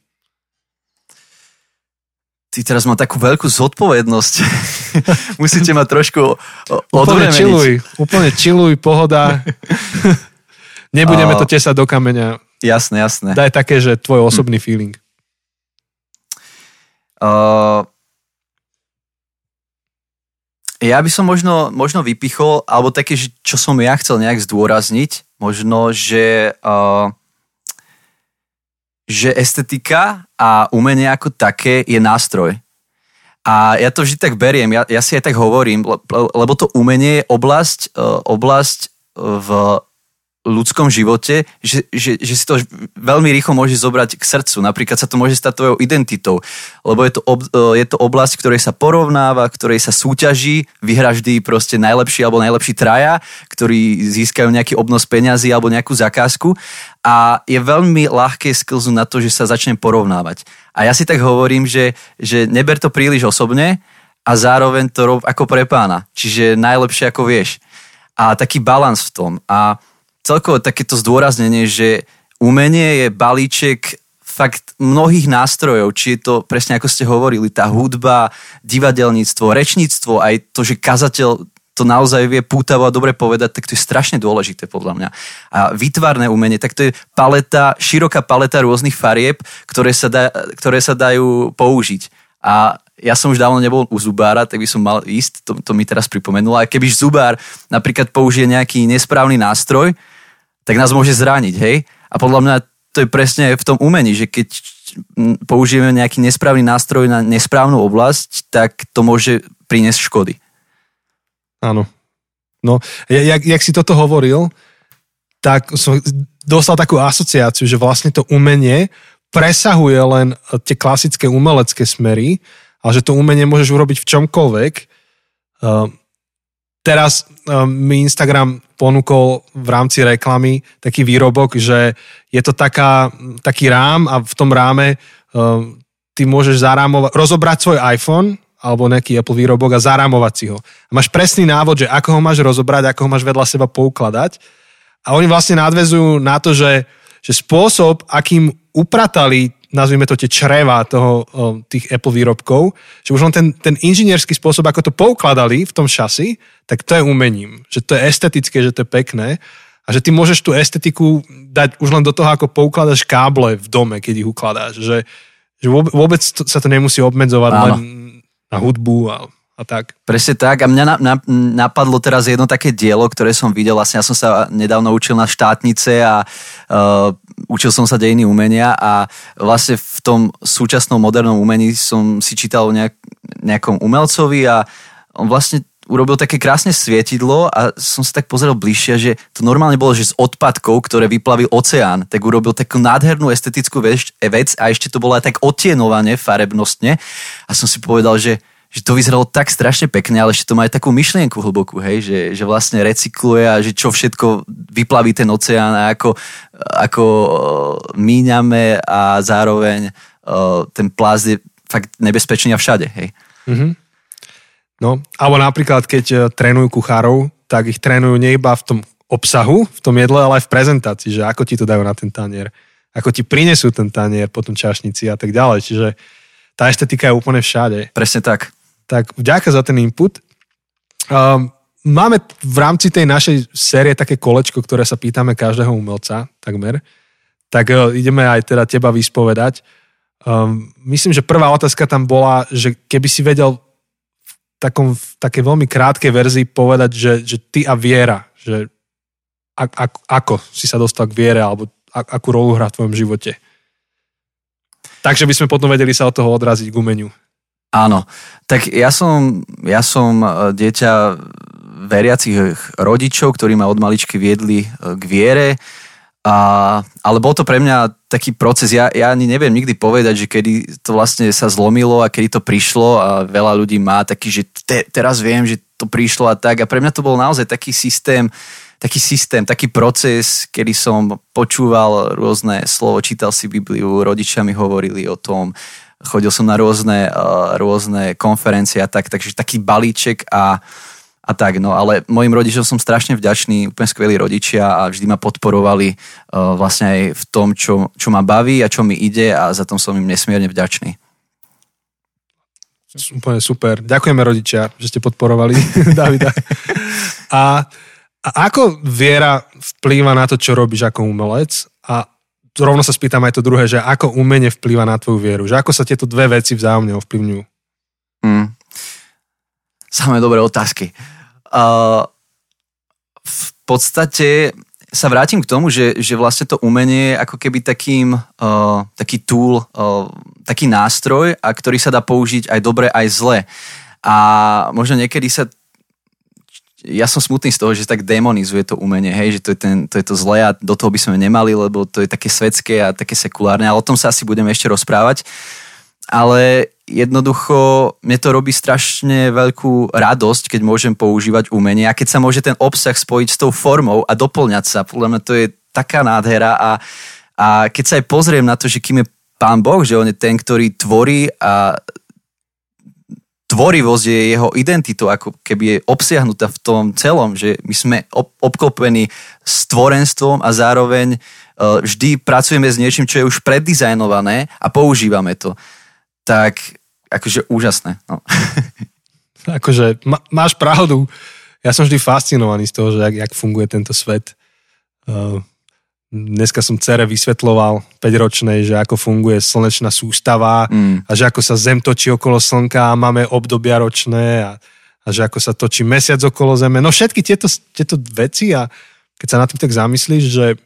Ty teraz má takú veľkú zodpovednosť. (laughs) Musíte ma trošku Úplne čiluj, úplne čiluj, pohoda. Nebudeme to tesať do kameňa. Jasné, jasné. Daj také, že tvoj osobný hm. feeling. Uh, ja by som možno, možno vypichol, alebo také, čo som ja chcel nejak zdôrazniť, možno, že uh, že estetika a umenie ako také je nástroj. A ja to vždy tak beriem, ja, ja si aj tak hovorím, lebo to umenie je oblasť, e, oblasť e, v ľudskom živote, že, že, že si to veľmi rýchlo môže zobrať k srdcu. Napríklad sa to môže stať tvojou identitou, lebo je to, ob, e, je to oblasť, ktorej sa porovnáva, ktorej sa súťaží, vyhra vždy proste najlepší alebo najlepší traja, ktorí získajú nejaký obnos peňazí alebo nejakú zakázku a je veľmi ľahké sklzu na to, že sa začnem porovnávať. A ja si tak hovorím, že, že neber to príliš osobne a zároveň to rob ako pre pána. Čiže najlepšie ako vieš. A taký balans v tom. A celkovo takéto zdôraznenie, že umenie je balíček fakt mnohých nástrojov, či je to presne ako ste hovorili, tá hudba, divadelníctvo, rečníctvo, aj to, že kazateľ to naozaj vie pútavo a dobre povedať, tak to je strašne dôležité podľa mňa. A výtvarné umenie, tak to je paleta, široká paleta rôznych farieb, ktoré sa, da, ktoré sa dajú použiť. A ja som už dávno nebol u zubára, tak by som mal ísť, to, to mi teraz pripomenulo. A keby zubár napríklad použije nejaký nesprávny nástroj, tak nás môže zraniť, hej? A podľa mňa to je presne v tom umení, že keď použijeme nejaký nesprávny nástroj na nesprávnu oblasť, tak to môže priniesť škody. Áno. No, jak, jak si toto hovoril, tak som dostal takú asociáciu, že vlastne to umenie presahuje len tie klasické umelecké smery, ale že to umenie môžeš urobiť v čomkoľvek. Uh, teraz uh, mi Instagram ponúkol v rámci reklamy taký výrobok, že je to taká, taký rám a v tom ráme uh, ty môžeš zarámovať, rozobrať svoj iPhone alebo nejaký Apple výrobok a zarámovať si ho. A máš presný návod, že ako ho máš rozobrať, ako ho máš vedľa seba poukladať. A oni vlastne nadvezujú na to, že, že spôsob, akým upratali nazvime to tie čreva toho, tých Apple výrobkov, že už len ten, ten inžinierský spôsob, ako to poukladali v tom šasi, tak to je umením. Že to je estetické, že to je pekné a že ty môžeš tú estetiku dať už len do toho, ako poukladaš káble v dome, keď ich ukladáš. Že, že vôbec sa to nemusí obmedzovať Áno. len na hudbu a a tak. Presne tak. A mňa na, na, napadlo teraz jedno také dielo, ktoré som videl. Vlastne ja som sa nedávno učil na štátnice a uh, učil som sa dejiny umenia a vlastne v tom súčasnom modernom umení som si čítal o nejak, nejakom umelcovi a on vlastne urobil také krásne svietidlo a som sa tak pozrel bližšie, že to normálne bolo, že z odpadkov, ktoré vyplavil oceán, tak urobil takú nádhernú estetickú vec, vec a ešte to bolo aj tak otienované farebnostne a som si povedal, že že to vyzeralo tak strašne pekne, ale ešte to má aj takú myšlienku hlbokú, hej, že, že vlastne recykluje a že čo všetko vyplaví ten oceán a ako, ako e, míňame a zároveň uh, ten plast je fakt nebezpečný a všade, hej. Mm-hmm. No, alebo napríklad, keď e, trénujú kuchárov, tak ich trénujú nie iba v tom obsahu, v tom jedle, ale aj v prezentácii, že ako ti to dajú na ten tanier, ako ti prinesú ten tanier potom čašnici a tak ďalej. Čiže tá estetika je úplne všade. Presne tak. Tak vďaka za ten input. Um, máme v rámci tej našej série také kolečko, ktoré sa pýtame každého umelca, takmer. Tak uh, ideme aj teda teba vyspovedať. Um, myslím, že prvá otázka tam bola, že keby si vedel takom, v takej veľmi krátkej verzii povedať, že, že ty a viera, že a, a, ako si sa dostal k viere, alebo a, akú rolu hrá v tvojom živote. Takže by sme potom vedeli sa od toho odraziť k umeniu. Áno, tak ja som, ja som e, dieťa veriacich rodičov, ktorí ma od maličky viedli e, k viere, a, ale bol to pre mňa taký proces, ja, ja ani neviem nikdy povedať, že kedy to vlastne sa zlomilo a kedy to prišlo a veľa ľudí má taký, že te, teraz viem, že to prišlo a tak. A pre mňa to bol naozaj taký systém, taký systém, taký proces, kedy som počúval rôzne slovo, čítal si Bibliu, rodičia mi hovorili o tom, chodil som na rôzne, uh, rôzne konferencie a tak, takže taký balíček a, a tak, no ale mojim rodičom som strašne vďačný, úplne skvelí rodičia a vždy ma podporovali uh, vlastne aj v tom, čo, čo ma baví a čo mi ide a za tom som im nesmierne vďačný. Úplne super. Ďakujeme rodičia, že ste podporovali (laughs) Davida. A, a ako viera vplýva na to, čo robíš ako umelec a rovno sa spýtam aj to druhé, že ako umenie vplýva na tvoju vieru, že ako sa tieto dve veci vzájomne ovplyvňujú. Mm. Samé dobré otázky. Uh, v podstate sa vrátim k tomu, že, že vlastne to umenie je ako keby takým, uh, taký tool, uh, taký nástroj, a ktorý sa dá použiť aj dobre, aj zle. A možno niekedy sa ja som smutný z toho, že tak demonizuje to umenie, hej, že to je, ten, to je to zlé a do toho by sme nemali, lebo to je také svetské a také sekulárne, ale o tom sa asi budeme ešte rozprávať. Ale jednoducho mne to robí strašne veľkú radosť, keď môžem používať umenie a keď sa môže ten obsah spojiť s tou formou a doplňať sa. Podľa mňa to je taká nádhera a, a keď sa aj pozriem na to, že kým je Pán Boh, že on je ten, ktorý tvorí a tvorivosť je jeho identitou, ako keby je obsiahnutá v tom celom, že my sme ob- obklopení stvorenstvom a zároveň uh, vždy pracujeme s niečím, čo je už preddizajnované a používame to. Tak akože úžasné. No. (laughs) akože ma, máš pravdu. Ja som vždy fascinovaný z toho, že jak, jak funguje tento svet. Uh, Dneska som cere vysvetloval 5-ročnej, že ako funguje slnečná sústava mm. a že ako sa Zem točí okolo Slnka a máme obdobia ročné a, a že ako sa točí mesiac okolo Zeme. No všetky tieto, tieto veci a keď sa na tým tak zamyslíš, že,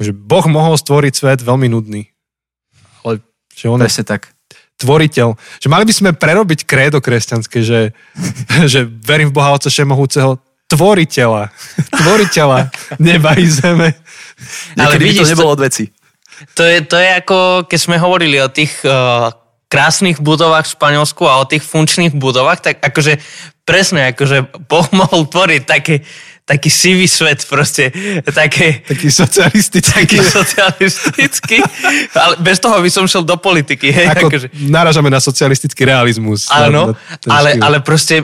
že Boh mohol stvoriť svet veľmi nudný. Ale že on Presne tak. Tvoriteľ. Že mali by sme prerobiť krédo kresťanské, že, (laughs) že verím v Boha Otca Všemohúceho, tvoriteľa. (laughs) Tvoriteľa neba i zeme. Ale vidíš, by to nebolo od veci. To je, to je ako, keď sme hovorili o tých uh, krásnych budovách v Španielsku a o tých funkčných budovách, tak akože presne, akože Boh (laughs) mohol tvoriť také, taký sivý svet proste, také, Taký socialistický. taký socialistický, ale bez toho by som šiel do politiky, hej, Ako akože. naražame na socialistický realizmus. Áno, Na- na ten ale, štýl. ale proste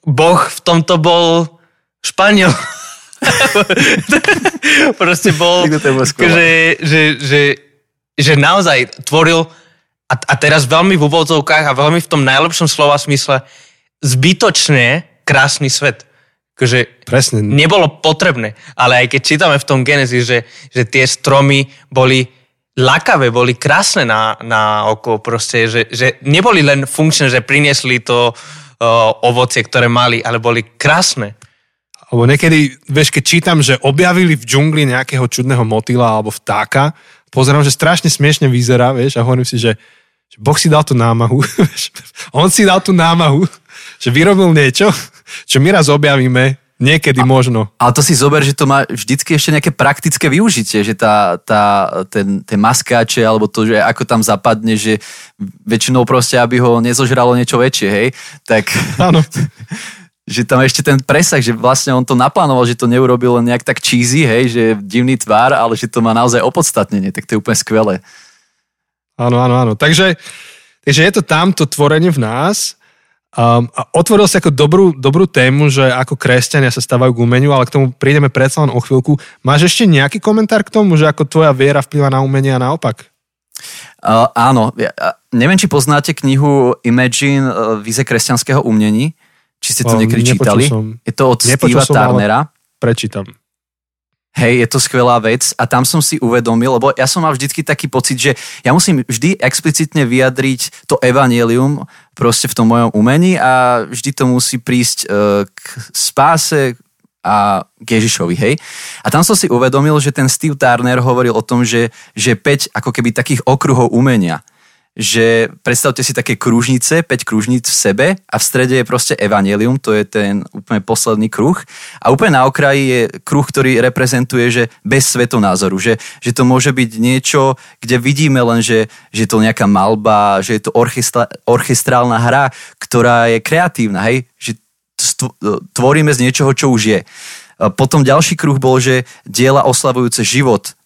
Boh v tomto bol Španiel. (laughs) proste bol, že, že, že, že naozaj tvoril a, a teraz veľmi v úvodzovkách a veľmi v tom najlepšom slova smysle zbytočne krásny svet. Akože Presne. nebolo potrebné. Ale aj keď čítame v tom Genesis, že, že tie stromy boli lakavé, boli krásne na, na oko, proste, že, že neboli len funkčné, že priniesli to uh, ovocie, ktoré mali, ale boli krásne. Alebo niekedy, vieš, keď čítam, že objavili v džungli nejakého čudného motýla alebo vtáka, pozerám, že strašne smiešne vyzerá, vieš, a hovorím si, že, že Boh si dal tú námahu, (laughs) on si dal tú námahu, že vyrobil niečo, čo my raz objavíme, niekedy možno. Ale to si zober, že to má vždycky ešte nejaké praktické využitie, že tá, tá, ten, ten maskáče, alebo to, že ako tam zapadne, že väčšinou proste, aby ho nezožralo niečo väčšie, hej, tak Áno. (laughs) že tam ešte ten presah, že vlastne on to naplánoval, že to neurobil len nejak tak cheesy, hej, že divný tvár, ale že to má naozaj opodstatnenie, tak to je úplne skvelé. Áno, áno, áno. Takže, takže je to tamto tvorenie v nás. Um, a otvoril si ako dobrú, dobrú tému, že ako kresťania sa stávajú k umeniu, ale k tomu prídeme predsa len o chvíľku. Máš ešte nejaký komentár k tomu, že ako tvoja viera vplyva na umenie a naopak? Uh, áno, ja, neviem, či poznáte knihu Imagine uh, Vize kresťanského umnení, či ste to Um, niekedy čítali. som. Je to od Nepočul Steva Tarnera. Prečítam. Hej, je to skvelá vec a tam som si uvedomil, lebo ja som mal vždycky taký pocit, že ja musím vždy explicitne vyjadriť to evanelium proste v tom mojom umení a vždy to musí prísť e, k spáse a k Ježišovi, hej. A tam som si uvedomil, že ten Steve Turner hovoril o tom, že, že 5 ako keby takých okruhov umenia že predstavte si také kružnice, 5 kružníc v sebe a v strede je proste evanelium, to je ten úplne posledný kruh. A úplne na okraji je kruh, ktorý reprezentuje, že bez svetonázoru, že, že to môže byť niečo, kde vidíme len, že, že je to nejaká malba, že je to orchestra, orchestrálna hra, ktorá je kreatívna, hej, že tvoríme z niečoho, čo už je. Potom ďalší kruh bol, že diela oslavujúce život,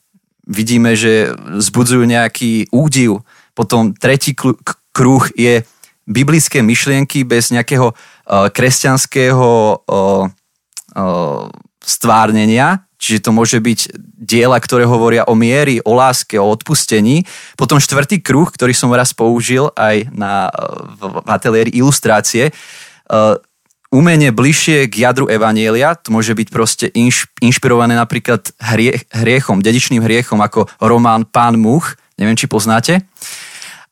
vidíme, že zbudzujú nejaký údiv. Potom tretí kruh je biblické myšlienky bez nejakého uh, kresťanského uh, uh, stvárnenia, čiže to môže byť diela, ktoré hovoria o miery, o láske, o odpustení. Potom štvrtý kruh, ktorý som raz použil aj na, v, ateliéri ilustrácie, umenie bližšie k jadru Evanielia, to môže byť proste inš, inšpirované napríklad hrie, hriechom, dedičným hriechom, ako román Pán Much, neviem, či poznáte.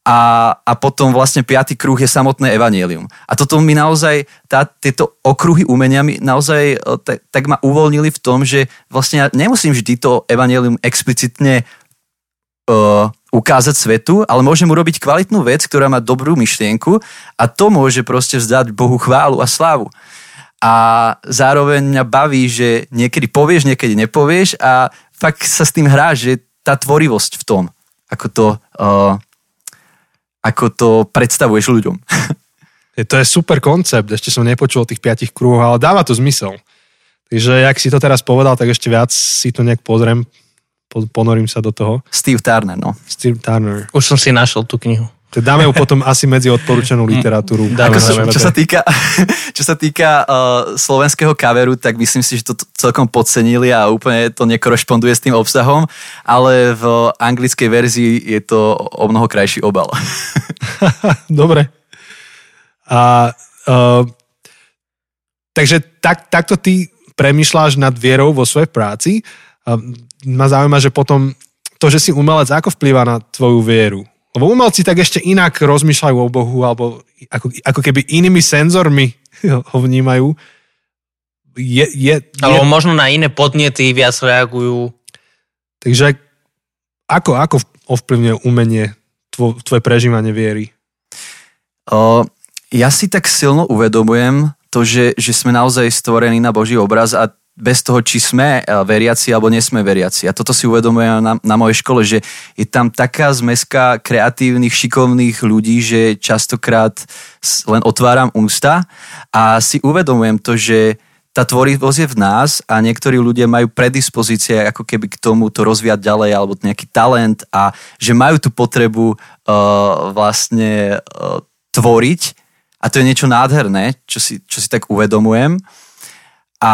A, a potom vlastne piatý kruh je samotné evanielium. A toto mi naozaj, tá, tieto okruhy umenia mi naozaj e, tak, tak ma uvoľnili v tom, že vlastne ja nemusím vždy to evanielium explicitne uh, ukázať svetu, ale môžem urobiť kvalitnú vec, ktorá má dobrú myšlienku a to môže proste vzdať Bohu chválu a slávu. A zároveň mňa baví, že niekedy povieš, niekedy nepovieš a fakt sa s tým hrá, že tá tvorivosť v tom, ako to, uh, ako to predstavuješ ľuďom. (laughs) Je, to je super koncept, ešte som nepočul o tých piatich kruhoch, ale dáva to zmysel. Takže, jak si to teraz povedal, tak ešte viac si to nejak pozriem, po- ponorím sa do toho. Steve Turner, no. Steve Turner. Už som si našiel tú knihu. To dáme ju potom asi medzi odporúčanú literatúru. Dáme, Ako dáme, čo, sa týka, (laughs) čo sa týka uh, slovenského kaveru, tak myslím si, že to celkom podcenili a úplne to nekorešponduje s tým obsahom, ale v anglickej verzii je to o mnoho krajší obal. (laughs) (laughs) Dobre. A, uh, takže tak, takto ty premyšľaš nad vierou vo svojej práci. A ma zaujíma, že potom to, že si umelec, ako vplýva na tvoju vieru? Lebo umelci tak ešte inak rozmýšľajú o Bohu, alebo ako, ako keby inými senzormi (laughs) ho vnímajú. Je, je, je, Alebo možno na iné podnety viac reagujú. takže ako, ako ovplyvňuje umenie tvo, tvoje prežívanie viery? Uh, ja si tak silno uvedomujem to, že, že sme naozaj stvorení na Boží obraz a bez toho, či sme eh, veriaci alebo nesme veriaci. A toto si uvedomujem na, na mojej škole, že je tam taká zmeska kreatívnych, šikovných ľudí, že častokrát len otváram ústa a si uvedomujem to, že tá tvorivosť je v nás a niektorí ľudia majú predispozície ako keby k tomu to rozvíjať ďalej alebo nejaký talent a že majú tú potrebu uh, vlastne uh, tvoriť a to je niečo nádherné, čo si, čo si tak uvedomujem. A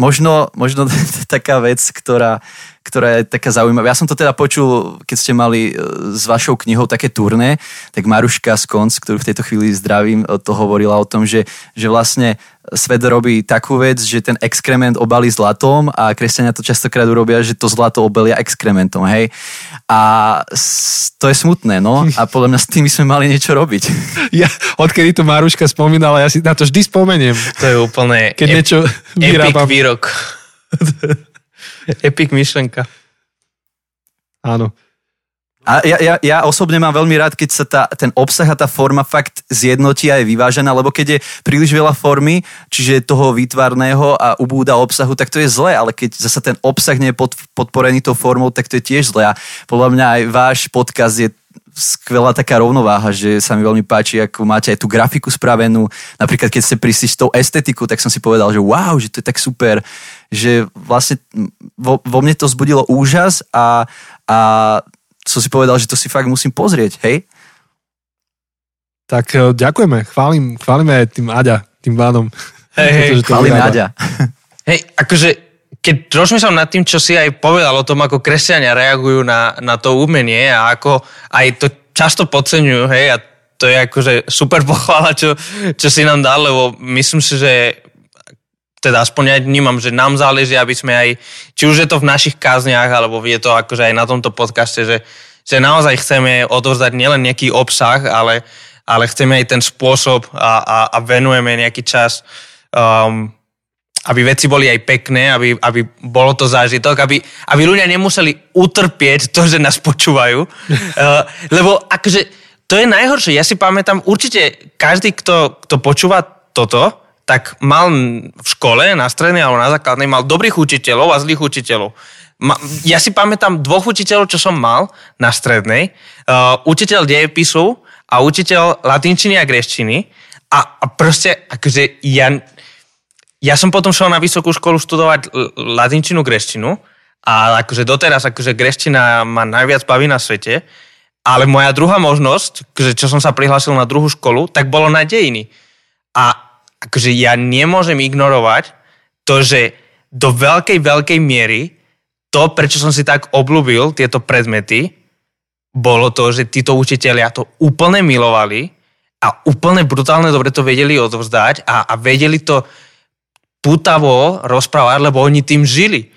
možno, možno (laughs) taká vec, ktorá, ktorá je taká zaujímavá. Ja som to teda počul, keď ste mali e, s vašou knihou také turné, tak Maruška z Konc, ktorú v tejto chvíli zdravím, e, to hovorila o tom, že, že vlastne svet robí takú vec, že ten exkrement obalí zlatom a kresťania to častokrát urobia, že to zlato obelia exkrementom, hej. A to je smutné, no. A podľa mňa s tým sme mali niečo robiť. (laughs) Ja, odkedy to Maruška spomínala, ja si na to vždy spomeniem. To je úplne Keď niečo vyrábam. epic výrok. (laughs) epic myšlenka. Áno. A ja, ja, ja osobne mám veľmi rád, keď sa tá, ten obsah a tá forma fakt zjednotí a je vyvážená, lebo keď je príliš veľa formy, čiže toho výtvarného a ubúda obsahu, tak to je zlé, ale keď zasa ten obsah nie je pod, podporený tou formou, tak to je tiež zlé. A podľa mňa aj váš podcast je skvelá taká rovnováha, že sa mi veľmi páči, ako máte aj tú grafiku spravenú. Napríklad, keď ste prišli s tou estetiku, tak som si povedal, že wow, že to je tak super, že vlastne vo, vo mne to zbudilo úžas a, a som si povedal, že to si fakt musím pozrieť, hej? Tak e, ďakujeme, chválim, chválime tým Aďa, tým pádom. Hej, (laughs) hej, Chválim. Naďa. (laughs) Hej, akože keď rozmýšľam nad tým, čo si aj povedal o tom, ako kresťania reagujú na, na to umenie a ako aj to často podceňujú, hej, a to je akože super pochvála, čo, čo si nám dal, lebo myslím si, že teda aspoň ja vnímam, že nám záleží, aby sme aj, či už je to v našich kázniach, alebo je to akože aj na tomto podcaste, že, že naozaj chceme odovzdať nielen nejaký obsah, ale, ale chceme aj ten spôsob a, a, a venujeme nejaký čas um, aby veci boli aj pekné, aby, aby bolo to zážitok, aby, aby ľudia nemuseli utrpieť to, že nás počúvajú. (laughs) uh, lebo akože to je najhoršie. Ja si pamätám, určite každý, kto, kto počúva toto, tak mal v škole, na strednej alebo na základnej, mal dobrých učiteľov a zlých učiteľov. Ja si pamätám dvoch učiteľov, čo som mal na strednej. Uh, učiteľ dejepisu a učiteľ latinčiny a greštiny. A, a proste, akože ja, ja som potom šel na vysokú školu študovať latinčinu, greštinu a akože doteraz akože greština ma najviac baví na svete, ale moja druhá možnosť, akože čo som sa prihlásil na druhú školu, tak bolo na dejiny. A akože ja nemôžem ignorovať to, že do veľkej, veľkej miery to, prečo som si tak obľúbil tieto predmety, bolo to, že títo učiteľia to úplne milovali a úplne brutálne dobre to vedeli odovzdať a, a vedeli to pútavo rozprávať, lebo oni tým žili.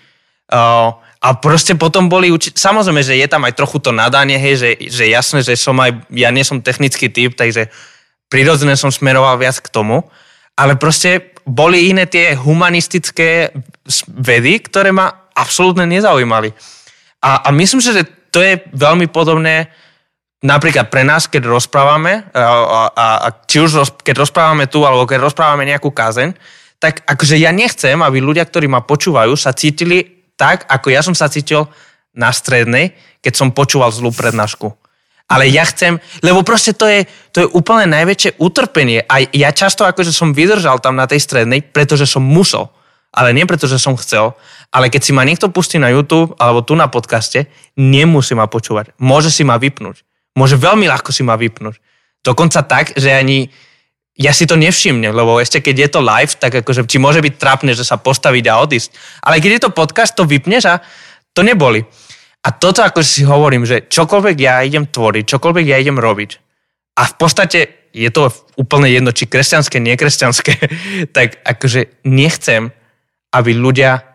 Uh, a proste potom boli, uči- samozrejme, že je tam aj trochu to nadanie, hej, že, že jasné, že som aj, ja nie som technický typ, takže prirodzene som smeroval viac k tomu, ale proste boli iné tie humanistické vedy, ktoré ma absolútne nezaujímali. A, a myslím si, že to je veľmi podobné napríklad pre nás, keď rozprávame, a, a, a či už roz, keď rozprávame tu, alebo keď rozprávame nejakú kázeň, tak akože ja nechcem, aby ľudia, ktorí ma počúvajú, sa cítili tak, ako ja som sa cítil na strednej, keď som počúval zlú prednášku. Ale ja chcem, lebo proste to je, to je úplne najväčšie utrpenie. A ja často akože som vydržal tam na tej strednej, pretože som musel. Ale nie preto, že som chcel. Ale keď si ma niekto pustí na YouTube alebo tu na podcaste, nemusí ma počúvať. Môže si ma vypnúť. Môže veľmi ľahko si ma vypnúť. Dokonca tak, že ani ja si to nevšimnem, lebo ešte keď je to live, tak akože ti môže byť trápne, že sa postaviť a odísť. Ale keď je to podcast, to vypneš a to neboli. A toto ako si hovorím, že čokoľvek ja idem tvoriť, čokoľvek ja idem robiť a v podstate je to úplne jedno, či kresťanské, nekresťanské, (laughs) tak akože nechcem, aby ľudia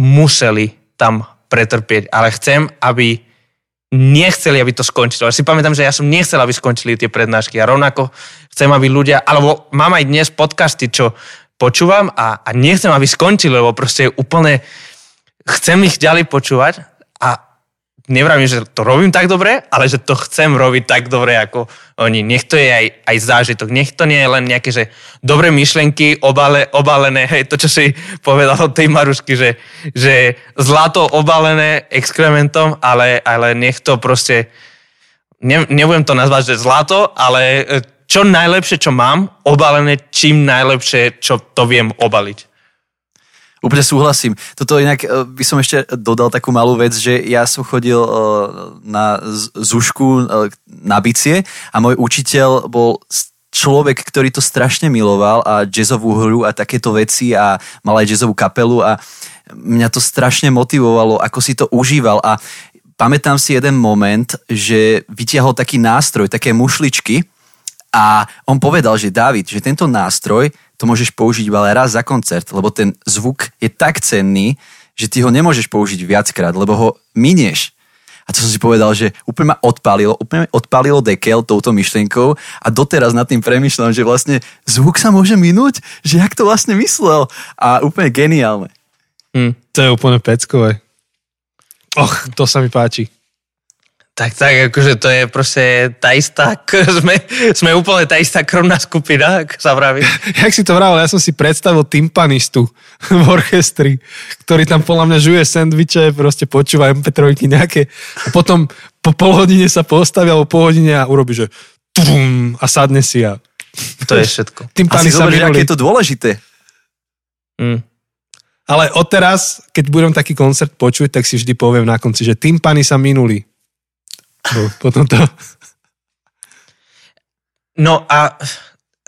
museli tam pretrpieť, ale chcem, aby nechceli, aby to skončilo. Ja si pamätám, že ja som nechcel, aby skončili tie prednášky a rovnako chcem, aby ľudia, alebo mám aj dnes podcasty, čo počúvam a, a nechcem, aby skončili, lebo proste úplne chcem ich ďalej počúvať nevravím, že to robím tak dobre, ale že to chcem robiť tak dobre ako oni. Nech to je aj, aj zážitok. Nech to nie je len nejaké, že dobré myšlenky obale, obalené, (laughs) hej, to, čo si povedal od tej Marušky, že, že zlato obalené exkrementom, ale, ale nech to proste, ne, nebudem to nazvať, že zlato, ale čo najlepšie, čo mám, obalené čím najlepšie, čo to viem obaliť. Úplne súhlasím. Toto inak e, by som ešte dodal takú malú vec, že ja som chodil e, na zušku e, na bicie a môj učiteľ bol človek, ktorý to strašne miloval a jazzovú hru a takéto veci a mal aj jazzovú kapelu a mňa to strašne motivovalo, ako si to užíval a pamätám si jeden moment, že vytiahol taký nástroj, také mušličky a on povedal, že David, že tento nástroj to môžeš použiť iba raz za koncert, lebo ten zvuk je tak cenný, že ty ho nemôžeš použiť viackrát, lebo ho minieš. A to som si povedal, že úplne ma odpálilo, úplne odpálilo dekel touto myšlienkou a doteraz nad tým premyšľam, že vlastne zvuk sa môže minúť, že jak to vlastne myslel a úplne geniálne. Hmm, to je úplne peckové. Och, to sa mi páči. Tak, tak, akože to je proste tá istá, (laughs) sme, sme úplne tá istá krvná skupina, ako sa vraví. (laughs) Jak si to vravil, ja som si predstavil timpanistu v orchestri, ktorý tam podľa mňa žuje sendviče, proste počúva MP3 nejaké a potom po pol hodine sa postaví alebo po hodine a urobí, že tum, a sadne si a... To je všetko. (laughs) Timpani sa zober, aké je to dôležité. Mm. Ale odteraz, keď budem taký koncert počuť, tak si vždy poviem na konci, že timpani sa minuli No, potom to... No a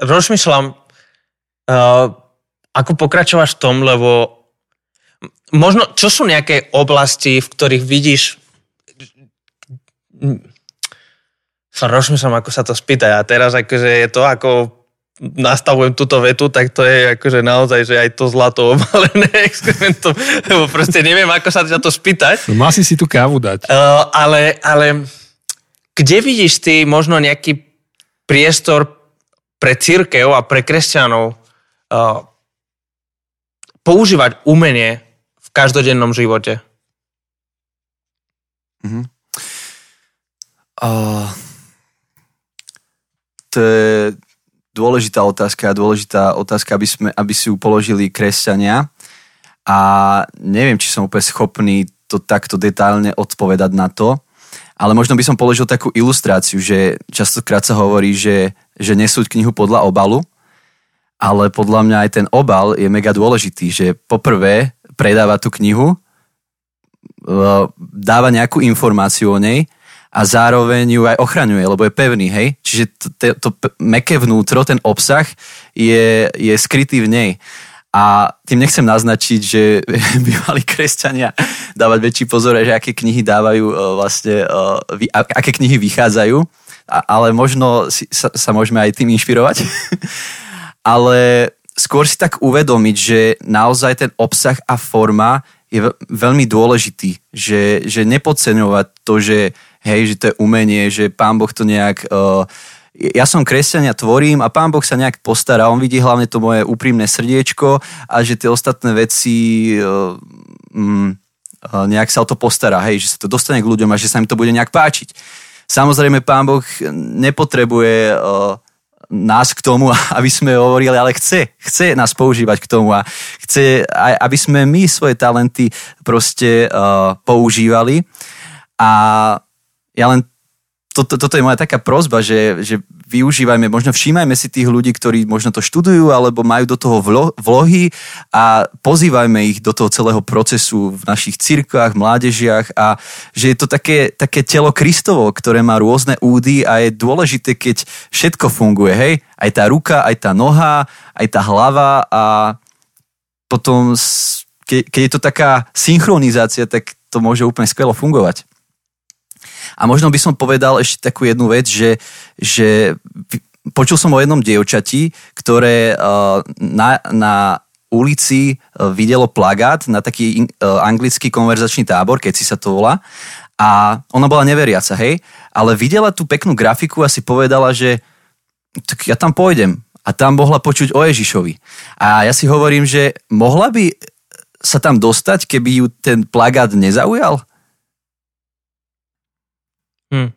rozmýšľam, uh, ako pokračovaš v tom, lebo možno, čo sú nejaké oblasti, v ktorých vidíš sa rozmýšľam, ako sa to spýta. A teraz akože je to, ako nastavujem túto vetu, tak to je akože naozaj, že aj to zlato obalené (laughs) exkrementom, lebo proste neviem, ako sa ťa to spýtať. No, má si si tú kávu dať. Uh, ale, ale kde vidíš ty možno nejaký priestor pre církev a pre kresťanov uh, používať umenie v každodennom živote? Mm-hmm. Uh, to je dôležitá otázka a dôležitá otázka, aby, sme, aby si ju položili kresťania a neviem, či som úplne schopný to takto detálne odpovedať na to. Ale možno by som položil takú ilustráciu, že častokrát sa hovorí, že, že nesúď knihu podľa obalu, ale podľa mňa aj ten obal je mega dôležitý, že poprvé predáva tú knihu, e, dáva nejakú informáciu o nej a zároveň ju aj ochraňuje, lebo je pevný, hej? Čiže to, to, to meké vnútro, ten obsah je, je skrytý v nej. A tým nechcem naznačiť, že (laughs) by mali kresťania dávať väčší pozor, že aké knihy dávajú e, vlastne, e, aké knihy vychádzajú, ale možno sa, sa môžeme aj tým inšpirovať. (laughs) ale skôr si tak uvedomiť, že naozaj ten obsah a forma je veľmi dôležitý, že, že nepodceňovať to, že hej, že to je umenie, že pán Boh to nejak uh, ja som kresťania, tvorím a pán Boh sa nejak postará. On vidí hlavne to moje úprimné srdiečko a že tie ostatné veci um, nejak sa o to postará, hej, že sa to dostane k ľuďom a že sa im to bude nejak páčiť. Samozrejme, pán Boh nepotrebuje uh, nás k tomu, (laughs) aby sme hovorili, ale chce, chce nás používať k tomu a chce, aby sme my svoje talenty proste uh, používali. A ja len toto, toto je moja taká prozba, že, že využívajme, možno všímajme si tých ľudí, ktorí možno to študujú alebo majú do toho vlohy a pozývajme ich do toho celého procesu v našich cirkvách, mládežiach a že je to také, také telo Kristovo, ktoré má rôzne údy a je dôležité, keď všetko funguje, hej? Aj tá ruka, aj tá noha, aj tá hlava a potom, keď je to taká synchronizácia, tak to môže úplne skvelo fungovať. A možno by som povedal ešte takú jednu vec, že, že počul som o jednom dievčati, ktoré uh, na, na ulici uh, videlo plagát na taký uh, anglický konverzačný tábor, keď si sa to volá. A ona bola neveriaca, hej, ale videla tú peknú grafiku a si povedala, že tak ja tam pôjdem. A tam mohla počuť o Ježišovi. A ja si hovorím, že mohla by sa tam dostať, keby ju ten plagát nezaujal? Hm.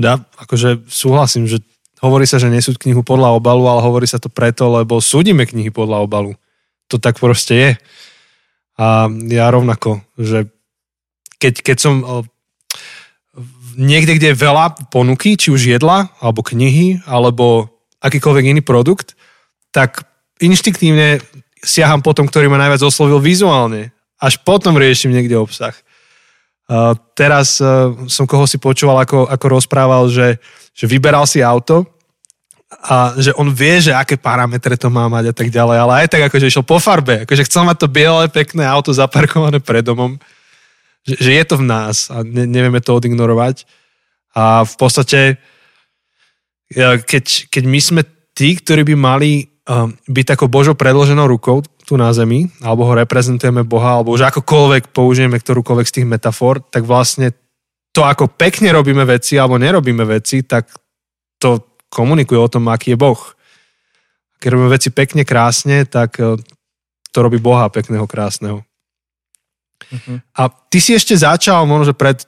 Ja akože súhlasím, že hovorí sa, že nesúď knihu podľa obalu, ale hovorí sa to preto, lebo súdime knihy podľa obalu. To tak proste je. A ja rovnako, že keď, keď som niekde, kde je veľa ponuky, či už jedla, alebo knihy, alebo akýkoľvek iný produkt, tak inštiktívne siaham potom, ktorý ma najviac oslovil vizuálne. Až potom riešim niekde obsah. Teraz uh, som koho si počúval, ako, ako rozprával, že, že vyberal si auto a že on vie, že aké parametre to má mať a tak ďalej, ale aj tak akože išiel po farbe, akože chcel mať to biele, pekné auto zaparkované pred domom, že, že je to v nás a ne, nevieme to odignorovať. A v podstate, keď, keď my sme tí, ktorí by mali um, byť takou Božou predloženou rukou, tu na zemi, alebo ho reprezentujeme Boha, alebo už akokoľvek použijeme ktorúkoľvek z tých metafor, tak vlastne to, ako pekne robíme veci alebo nerobíme veci, tak to komunikuje o tom, aký je Boh. Keď robíme veci pekne, krásne, tak e, to robí Boha pekného, krásneho. Uh-huh. A ty si ešte začal, možno že pred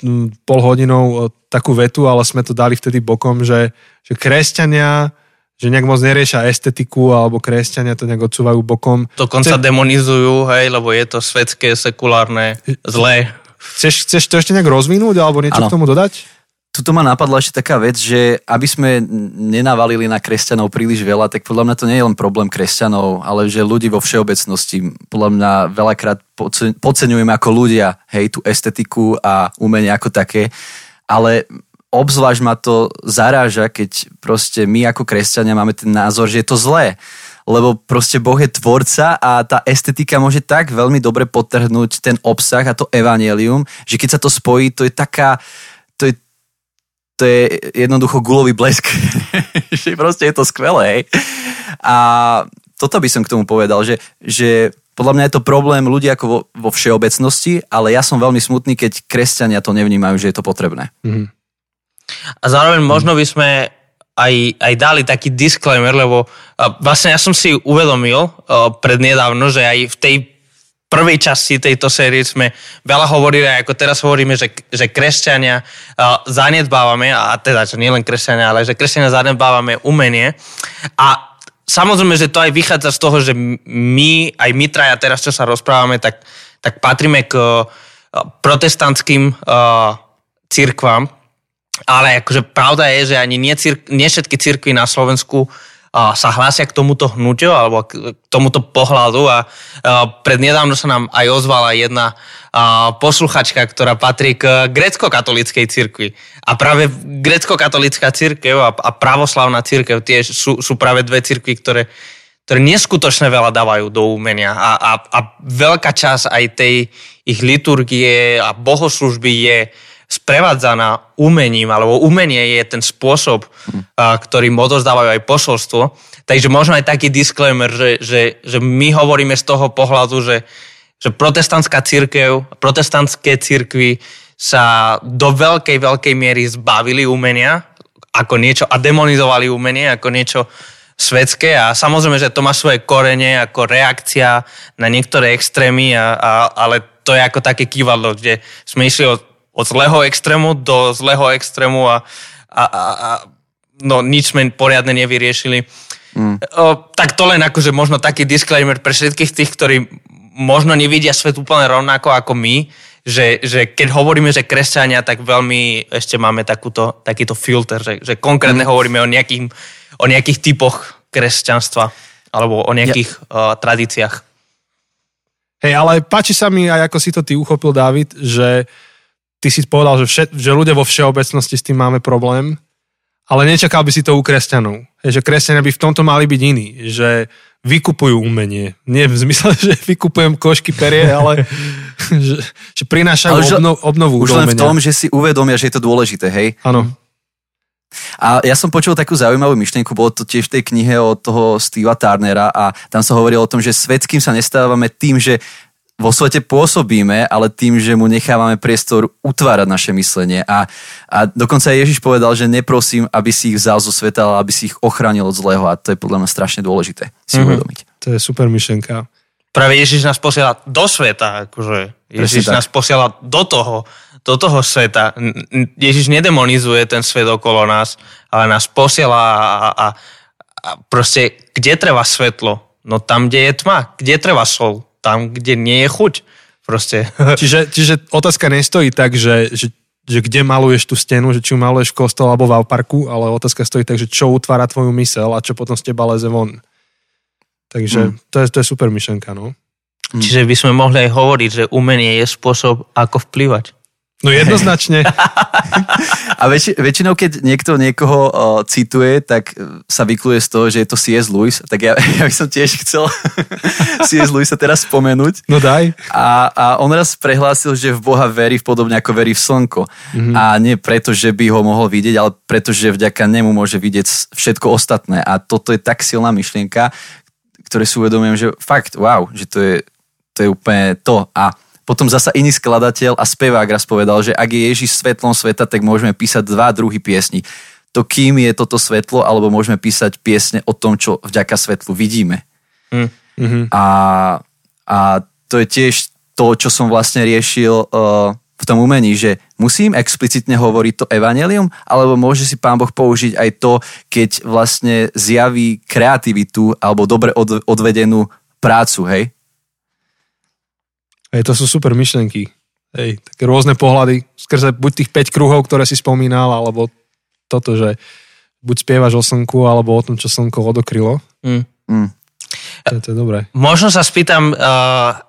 pol hodinou e, takú vetu, ale sme to dali vtedy bokom, že, že kresťania že nejak moc neriešia estetiku alebo kresťania to nejak odsúvajú bokom. Dokonca Chce... demonizujú, hej, lebo je to svetské, sekulárne, zlé. Chceš, chceš to ešte nejak rozvinúť alebo niečo ano. k tomu dodať? Tuto ma napadla ešte taká vec, že aby sme nenavalili na kresťanov príliš veľa, tak podľa mňa to nie je len problém kresťanov, ale že ľudí vo všeobecnosti, podľa mňa veľakrát podceňujeme ako ľudia, hej, tú estetiku a umenie ako také, ale obzvlášť ma to zaráža, keď proste my ako kresťania máme ten názor, že je to zlé. Lebo proste Boh je tvorca a tá estetika môže tak veľmi dobre potrhnúť ten obsah a to evanelium, že keď sa to spojí, to je taká, to je, to je jednoducho gulový blesk. (laughs) že proste je to skvelé. A toto by som k tomu povedal, že, že podľa mňa je to problém ľudí ako vo, vo všeobecnosti, ale ja som veľmi smutný, keď kresťania to nevnímajú, že je to potrebné. Mm-hmm. A zároveň možno by sme aj, aj dali taký disclaimer, lebo vlastne ja som si uvedomil uh, prednedávno, že aj v tej prvej časti tejto série sme veľa hovorili, ako teraz hovoríme, že, že kresťania zanedbávame, a teda, že nie len kresťania, ale že kresťania zanedbávame umenie. A samozrejme, že to aj vychádza z toho, že my, aj my traja teraz, čo sa rozprávame, tak, tak patríme k protestantským uh, cirkvám, ale akože pravda je, že ani nie, cir- nie všetky cirkvy na Slovensku sa hlásia k tomuto hnutiu alebo k tomuto pohľadu a prednedávno sa nám aj ozvala jedna posluchačka, ktorá patrí k grecko-katolíckej cirkvi. A práve grecko-katolická cirkev a pravoslavná cirkev tiež sú, sú práve dve cirkvy, ktoré ktoré neskutočne veľa dávajú do umenia a, a, a veľká časť aj tej ich liturgie a bohoslužby je sprevádzaná umením, alebo umenie je ten spôsob, ktorým odozdávajú aj posolstvo. Takže možno aj taký disclaimer, že, že, že my hovoríme z toho pohľadu, že, že protestantská církev, protestantské církvy sa do veľkej, veľkej miery zbavili umenia ako niečo a demonizovali umenie ako niečo svetské a samozrejme, že to má svoje korene ako reakcia na niektoré extrémy, a, a, ale to je ako také kývadlo, kde sme išli od od zlého extrému do zlého extrému a, a, a, a no, nič sme poriadne nevyriešili. Mm. O, tak to len akože možno taký disclaimer pre všetkých tých, ktorí možno nevidia svet úplne rovnako ako my, že, že keď hovoríme, že kresťania, tak veľmi ešte máme takúto, takýto filter, že, že konkrétne mm. hovoríme o nejakých, o nejakých typoch kresťanstva alebo o nejakých ja. uh, tradíciách. Hej, ale páči sa mi aj ako si to ty uchopil, David, že ty si povedal, že, vše, že ľudia vo všeobecnosti s tým máme problém, ale nečakal by si to u kresťanov. Že kresťania by v tomto mali byť iní, že vykupujú umenie. Nie v zmysle, (laughs) že vykupujem košky perie, ale (laughs) že, že prinášajú ale obno, obnovu Už len v tom, že si uvedomia, že je to dôležité, hej? Áno. A ja som počul takú zaujímavú myšlienku, bolo to tiež v tej knihe od toho Steva Turnera a tam sa hovorilo o tom, že svetským sa nestávame tým, že vo svete pôsobíme, ale tým, že mu nechávame priestor utvárať naše myslenie. A, a dokonca Ježiš povedal, že neprosím, aby si ich vzal zo sveta, ale aby si ich ochránil od zlého. A to je podľa mňa strašne dôležité si mm-hmm. uvedomiť. To je super myšlenka. Práve Ježiš nás posiela do sveta. Akože. Ježiš nás posiela do toho, do toho sveta. Ježiš nedemonizuje ten svet okolo nás, ale nás posiela a, a, a proste, kde treba svetlo? No tam, kde je tma. Kde treba sol? Tam, kde nie je chuť. Proste. (laughs) Čiže, čiže otázka nestojí tak, že, že že kde maluješ tú stenu, že či ju maluješ v kostole alebo v parku, ale otázka stojí tak, že čo utvára tvoju mysel a čo potom z teba leze von. Takže mm. to, je, to je super myšlenka, no. Čiže by sme mohli aj hovoriť, že umenie je spôsob, ako vplyvať. No jednoznačne. (laughs) A väč- väčšinou, keď niekto niekoho uh, cituje, tak sa vykluje z toho, že je to C.S. Lewis. Tak ja, (laughs) ja by som tiež chcel (laughs) C.S. Lewisa teraz spomenúť. No daj. A, a on raz prehlásil, že v Boha verí podobne ako verí v slnko. Mm-hmm. A nie preto, že by ho mohol vidieť, ale preto, že vďaka nemu môže vidieť všetko ostatné. A toto je tak silná myšlienka, ktoré si uvedomujem, že fakt, wow, že to je, to je úplne to. A potom zasa iný skladateľ a spevák raz povedal, že ak je Ježiš svetlom sveta, tak môžeme písať dva druhy piesni. To, kým je toto svetlo, alebo môžeme písať piesne o tom, čo vďaka svetlu vidíme. Mm. A, a to je tiež to, čo som vlastne riešil uh, v tom umení, že musím explicitne hovoriť to evanelium, alebo môže si pán Boh použiť aj to, keď vlastne zjaví kreativitu alebo dobre od, odvedenú prácu, hej? Hej, to sú super myšlenky. Hej, také rôzne pohľady, skrze buď tých 5 kruhov, ktoré si spomínal, alebo toto, že buď spievaš o slnku, alebo o tom, čo slnko odokrylo. Mm. Mm. To, to je dobré. Možno sa spýtam uh,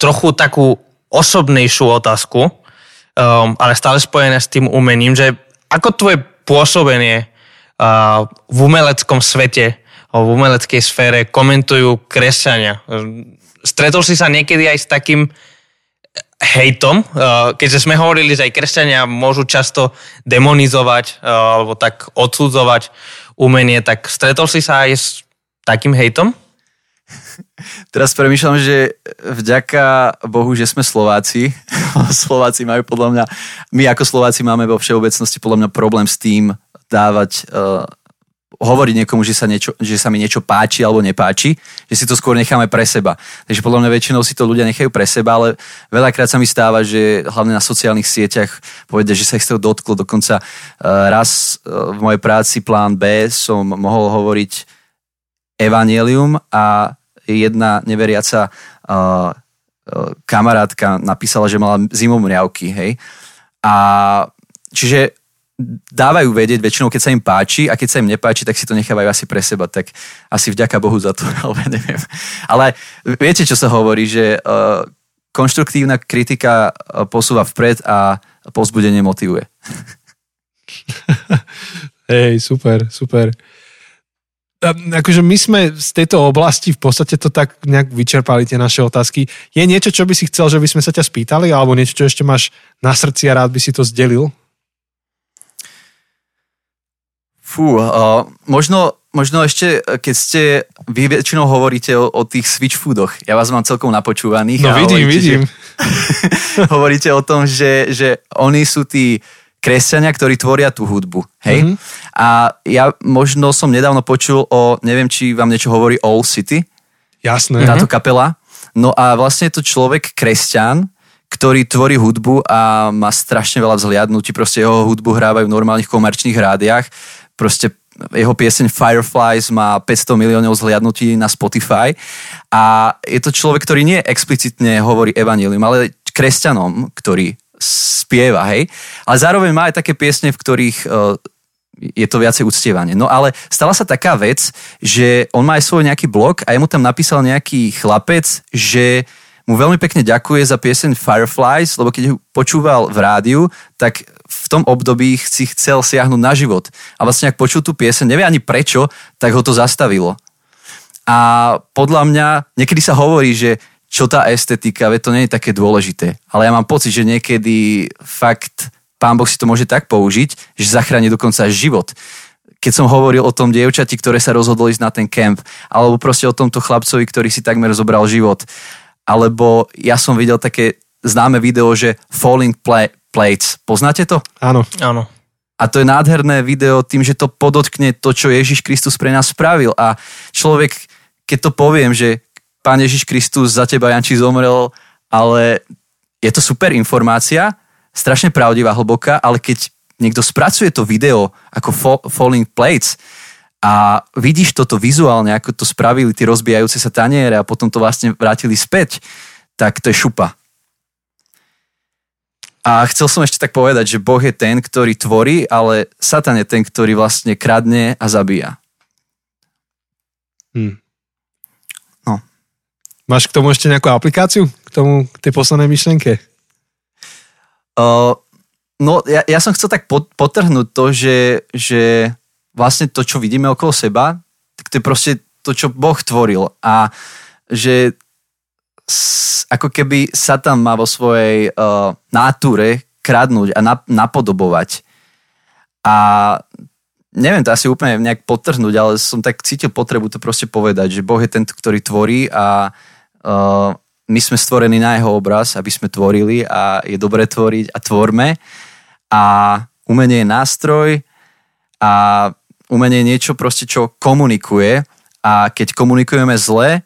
trochu takú osobnejšiu otázku, um, ale stále spojené s tým umením, že ako tvoje pôsobenie uh, v umeleckom svete, v umeleckej sfére komentujú kresťania? Stretol si sa niekedy aj s takým hejtom, uh, keďže sme hovorili, že aj kresťania môžu často demonizovať uh, alebo tak odsudzovať umenie, tak stretol si sa aj s takým hejtom? (laughs) Teraz premýšľam, že vďaka Bohu, že sme Slováci. (laughs) Slováci majú podľa mňa, my ako Slováci máme vo všeobecnosti podľa mňa problém s tým dávať hovoriť niekomu, že sa, niečo, že sa mi niečo páči alebo nepáči, že si to skôr necháme pre seba. Takže podľa mňa väčšinou si to ľudia nechajú pre seba, ale veľakrát sa mi stáva, že hlavne na sociálnych sieťach povedia, že sa ich toho dotklo. Dokonca uh, raz uh, v mojej práci plán B som mohol hovoriť evanielium a jedna neveriaca uh, kamarátka napísala, že mala zimomriavky, hej. A čiže dávajú vedieť väčšinou, keď sa im páči a keď sa im nepáči, tak si to nechávajú asi pre seba, tak asi vďaka Bohu za to, (laughs) ale neviem. Ale viete, čo sa hovorí, že uh, konštruktívna kritika uh, posúva vpred a povzbudenie motivuje. (laughs) Hej, super, super. Akože my sme z tejto oblasti v podstate to tak nejak vyčerpali tie naše otázky. Je niečo, čo by si chcel, že by sme sa ťa spýtali, alebo niečo, čo ešte máš na srdci a rád by si to zdelil? Fú, uh, možno, možno ešte, keď ste, vy väčšinou hovoríte o, o tých switch foodoch. Ja vás mám celkom napočúvaných. No vidím, hovoríte, vidím. Že, (laughs) hovoríte o tom, že, že oni sú tí kresťania, ktorí tvoria tú hudbu. Hej? Mm-hmm. A ja možno som nedávno počul o, neviem, či vám niečo hovorí All City. Jasné. Táto kapela. No a vlastne je to človek kresťan, ktorý tvorí hudbu a má strašne veľa vzhliadnutí, proste jeho hudbu hrávajú v normálnych komerčných rádiách proste jeho pieseň Fireflies má 500 miliónov zhliadnutí na Spotify a je to človek, ktorý nie explicitne hovorí evanílium, ale kresťanom, ktorý spieva, hej. Ale zároveň má aj také piesne, v ktorých uh, je to viacej uctievanie. No ale stala sa taká vec, že on má aj svoj nejaký blog a mu tam napísal nejaký chlapec, že mu veľmi pekne ďakuje za pieseň Fireflies, lebo keď ju počúval v rádiu, tak v tom období si chcel siahnuť na život. A vlastne ak počul tú piesen, nevie ani prečo, tak ho to zastavilo. A podľa mňa niekedy sa hovorí, že čo tá estetika, veď to nie je také dôležité. Ale ja mám pocit, že niekedy fakt pán Boh si to môže tak použiť, že zachráni dokonca život. Keď som hovoril o tom dievčati, ktoré sa rozhodlo ísť na ten kemp, alebo proste o tomto chlapcovi, ktorý si takmer zobral život. Alebo ja som videl také známe video, že Falling play, Plates. Poznáte to? Áno. Áno. A to je nádherné video tým, že to podotkne to, čo Ježiš Kristus pre nás spravil. A človek, keď to poviem, že Pán Ježiš Kristus za teba, Janči, zomrel, ale je to super informácia, strašne pravdivá, hlboká, ale keď niekto spracuje to video ako Falling Plates a vidíš toto vizuálne, ako to spravili tie rozbijajúce sa taniere a potom to vlastne vrátili späť, tak to je šupa. A chcel som ešte tak povedať, že Boh je ten, ktorý tvorí, ale Satan je ten, ktorý vlastne kradne a zabíja. Hm. No. Máš k tomu ešte nejakú aplikáciu? K tomu, k tej poslednej myšlienke? Uh, no, ja, ja som chcel tak potrhnúť to, že, že vlastne to, čo vidíme okolo seba, tak to je proste to, čo Boh tvoril. A že ako keby Satan má vo svojej uh, náture kradnúť a nap, napodobovať. A neviem to asi úplne nejak potrhnúť, ale som tak cítil potrebu to proste povedať, že Boh je ten, ktorý tvorí a uh, my sme stvorení na jeho obraz, aby sme tvorili a je dobre tvoriť a tvorme. A umenie je nástroj a umenie je niečo proste, čo komunikuje a keď komunikujeme zle,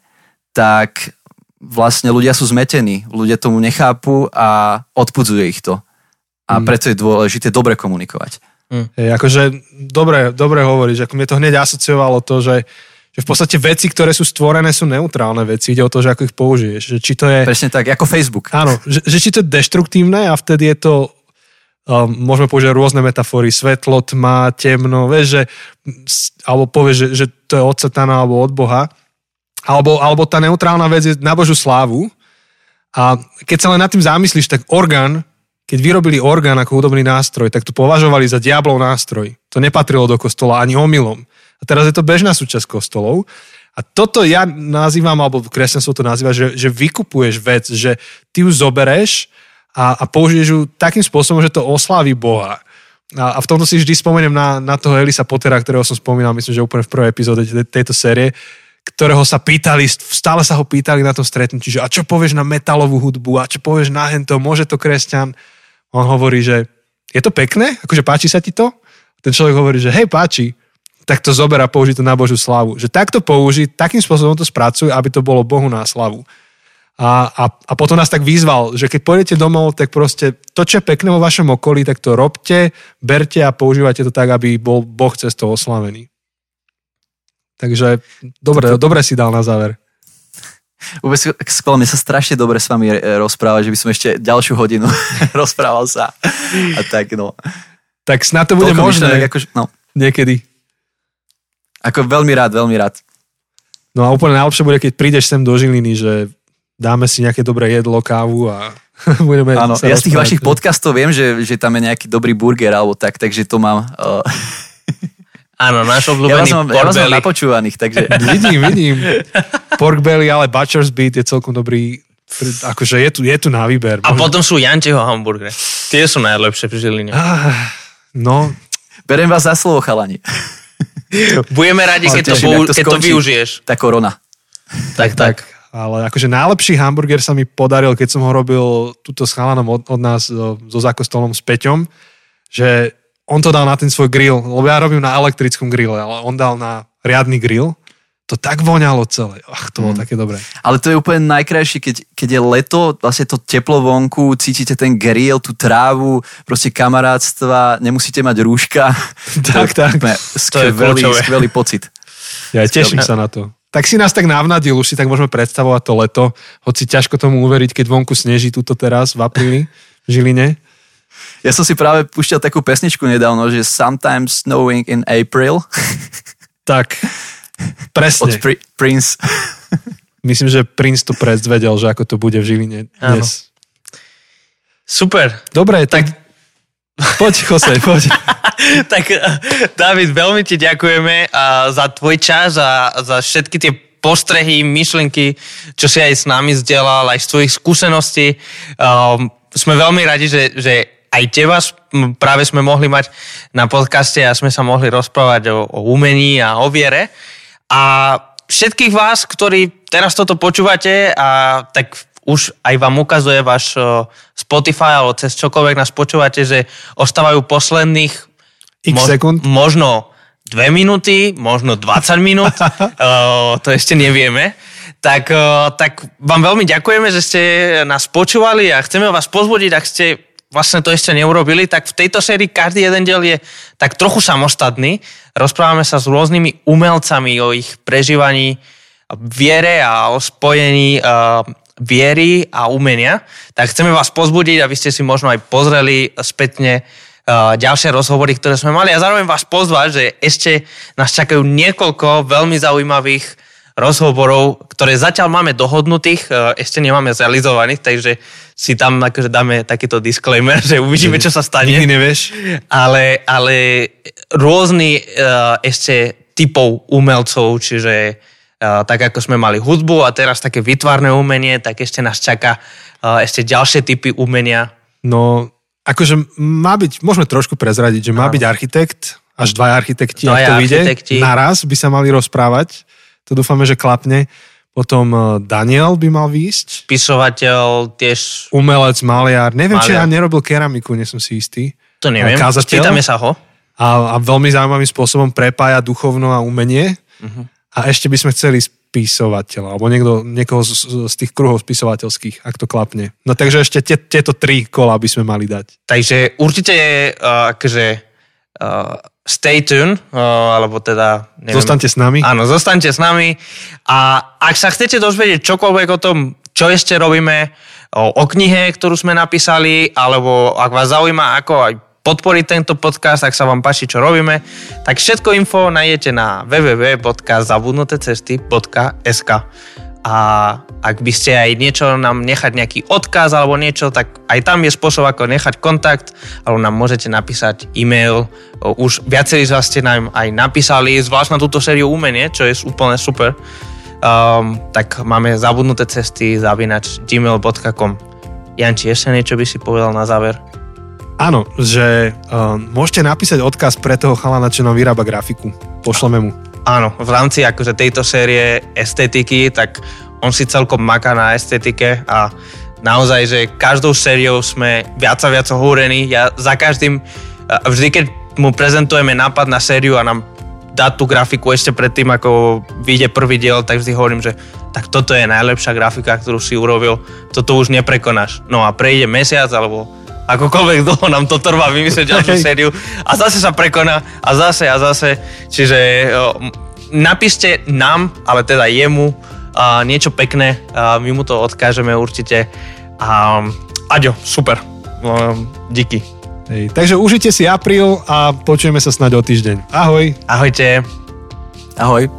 tak vlastne ľudia sú zmetení, ľudia tomu nechápu a odpudzuje ich to. A mm. preto je dôležité dobre komunikovať. Mm. Hey, akože dobre, dobre hovoríš, ako mne to hneď asociovalo to, že, že v podstate veci, ktoré sú stvorené, sú neutrálne veci. Ide o to, že ako ich použiješ. Že či to je... Presne tak, ako Facebook. Áno, že, že či to je deštruktívne a vtedy je to um, môžeme použiť rôzne metafory, svetlo, tma, temno, vieš, že, alebo povieš, že, že to je od satana alebo od Boha alebo, alebo tá neutrálna vec je na Božu slávu. A keď sa len nad tým zamyslíš, tak orgán, keď vyrobili orgán ako hudobný nástroj, tak to považovali za diablov nástroj. To nepatrilo do kostola ani omylom. A teraz je to bežná súčasť kostolov. A toto ja nazývam, alebo kresťanstvo to nazýva, že, že vykupuješ vec, že ty ju zobereš a, a použiješ ju takým spôsobom, že to oslávi Boha. A, a v tomto si vždy spomeniem na, na toho Elisa Pottera, ktorého som spomínal, myslím, že úplne v prvej epizóde tejto série, ktorého sa pýtali, stále sa ho pýtali na tom stretnutí, že a čo povieš na metalovú hudbu, a čo povieš na hento, môže to kresťan? On hovorí, že je to pekné, akože páči sa ti to? Ten človek hovorí, že hej, páči, tak to zober a použij to na Božú slavu. Že takto použij, takým spôsobom to spracuj, aby to bolo Bohu na slavu. A, a, a potom nás tak vyzval, že keď pôjdete domov, tak proste to, čo je pekné vo vašom okolí, tak to robte, berte a používajte to tak, aby bol Boh cez to oslavený. Takže dobre, dobre si dal na záver. Vôbec mne sa strašne dobre s vami rozprávať, že by som ešte ďalšiu hodinu (laughs) rozprával sa. A tak, no. Tak snad to bude Toľko možné. Myšlenek, akože, no. Niekedy. Ako veľmi rád, veľmi rád. No a úplne najlepšie bude, keď prídeš sem do Žiliny, že dáme si nejaké dobré jedlo, kávu a (laughs) budeme Áno, ja z tých vašich podcastov viem, že, že tam je nejaký dobrý burger alebo tak, takže to mám... Uh... (laughs) Áno, náš obľúbený ja pork ja belly. Napočúvaných, takže... (laughs) vidím, vidím. Pork belly, ale Butcher's Beat je celkom dobrý. Akože je tu, je tu na výber. A potom sú Jančeho hamburgery. Tie sú najlepšie pri Žiline. Ah, no. Beriem vás za slovo, chalani. (laughs) Budeme radi, keď, to, bou, keď to využiješ. Tá korona. Tak, tak. tak. Ale akože najlepší hamburger sa mi podaril, keď som ho robil túto s chalanom od, od nás so, so zákostolom s Peťom, že on to dal na ten svoj grill, lebo ja robím na elektrickom grille, ale on dal na riadny grill. To tak voňalo celé. Ach, to bolo mm. také dobré. Ale to je úplne najkrajšie, keď, keď je leto, vlastne to teplo vonku, cítite ten grill, tú trávu, proste kamarátstva, nemusíte mať rúška. (laughs) tak, tak. Skvelý, to je skvelý pocit. Ja teším sa na to. Tak si nás tak navnadil, už si tak môžeme predstavovať to leto, hoci ťažko tomu uveriť, keď vonku sneží túto teraz v apríli v Žiline. Ja som si práve púšťal takú pesničku nedávno, že Sometimes Snowing in April. (laughs) tak, presne. Od Pri- Prince. (laughs) Myslím, že Prince to predvedel, že ako to bude v Žiline dnes. Áno. Super. Dobre, tak... Poď, Jose, poď. (laughs) tak, David, veľmi ti ďakujeme za tvoj čas a za všetky tie postrehy, myšlenky, čo si aj s nami zdieľal, aj z tvojich skúseností. Um, sme veľmi radi, že, že aj teba práve sme mohli mať na podcaste a sme sa mohli rozprávať o, o umení a o viere. A všetkých vás, ktorí teraz toto počúvate a tak už aj vám ukazuje váš Spotify alebo cez čokoľvek nás počúvate, že ostávajú posledných X mo- sekúnd. možno dve minúty, možno 20 minút, (laughs) to ešte nevieme. Tak, tak vám veľmi ďakujeme, že ste nás počúvali a chceme vás pozbudiť, ak ste vlastne to ešte neurobili, tak v tejto sérii každý jeden diel je tak trochu samostatný. Rozprávame sa s rôznymi umelcami o ich prežívaní, viere a o spojení uh, viery a umenia, tak chceme vás pozbudiť, aby ste si možno aj pozreli spätne uh, ďalšie rozhovory, ktoré sme mali a zároveň vás pozvať, že ešte nás čakajú niekoľko veľmi zaujímavých rozhovorov, ktoré zatiaľ máme dohodnutých, uh, ešte nemáme zrealizovaných, takže si tam akože dáme takýto disclaimer, (laughs) že uvidíme, čo sa stane. Nikdy nevieš. Ale, ale rôzny uh, ešte typov umelcov, čiže uh, tak ako sme mali hudbu a teraz také vytvárne umenie, tak ešte nás čaká uh, ešte ďalšie typy umenia. No, akože má byť, môžeme trošku prezradiť, že má byť architekt, až dva architekti, Dvaja ak to vyjde, naraz by sa mali rozprávať. To dúfame, že klapne. Potom eh, Daniel by mal výjsť. Spisovateľ tiež, Umelec, maliar. Neviem, či Maliar. ja nerobil keramiku, nie som si istý. to neviem, spýtame sa ho. A, a veľmi zaujímavým spôsobom prepája duchovno a umenie. Mhm. A ešte by sme chceli spisovateľa, alebo niekto, niekoho z, z tých kruhov spisovateľských, ak to klapne. No takže ešte tie, tieto tri kola by sme mali dať. Takže určite uh, akože uh, stay tuned, alebo teda... Neviem, Zostaňte s nami. Áno, zostaňte s nami a ak sa chcete dozvedieť čokoľvek o tom, čo ešte robíme, o, o knihe, ktorú sme napísali, alebo ak vás zaujíma, ako aj podporiť tento podcast, ak sa vám páči, čo robíme, tak všetko info nájdete na www.zabudnutecesty.sk a ak by ste aj niečo nám nechať nejaký odkaz alebo niečo, tak aj tam je spôsob, ako nechať kontakt, alebo nám môžete napísať e-mail. Už viacerí z vás ste nám aj napísali, zvlášť na túto sériu umenie, čo je úplne super. Um, tak máme zabudnuté cesty zavinač gmail.com Janči, ešte niečo by si povedal na záver? Áno, že uh, môžete napísať odkaz pre toho chalana, čo nám vyrába grafiku. Pošleme mu. Áno, v rámci akože tejto série estetiky, tak on si celkom maká na estetike a naozaj, že každou sériou sme viac a viac ohúrení. Ja za každým, vždy keď mu prezentujeme nápad na sériu a nám dá tú grafiku ešte predtým, ako vyjde prvý diel, tak vždy hovorím, že tak toto je najlepšia grafika, ktorú si urobil, toto už neprekonáš. No a prejde mesiac alebo akokoľvek dlho nám to trvá vymyslieť (laughs) ďalšiu sériu a zase sa prekoná a zase a zase. Čiže napíšte nám, ale teda jemu a niečo pekné, a my mu to odkážeme určite. A Aďo, super. Díky. Hej. Takže užite si apríl a počujeme sa snáď o týždeň. Ahoj. Ahojte. Ahoj.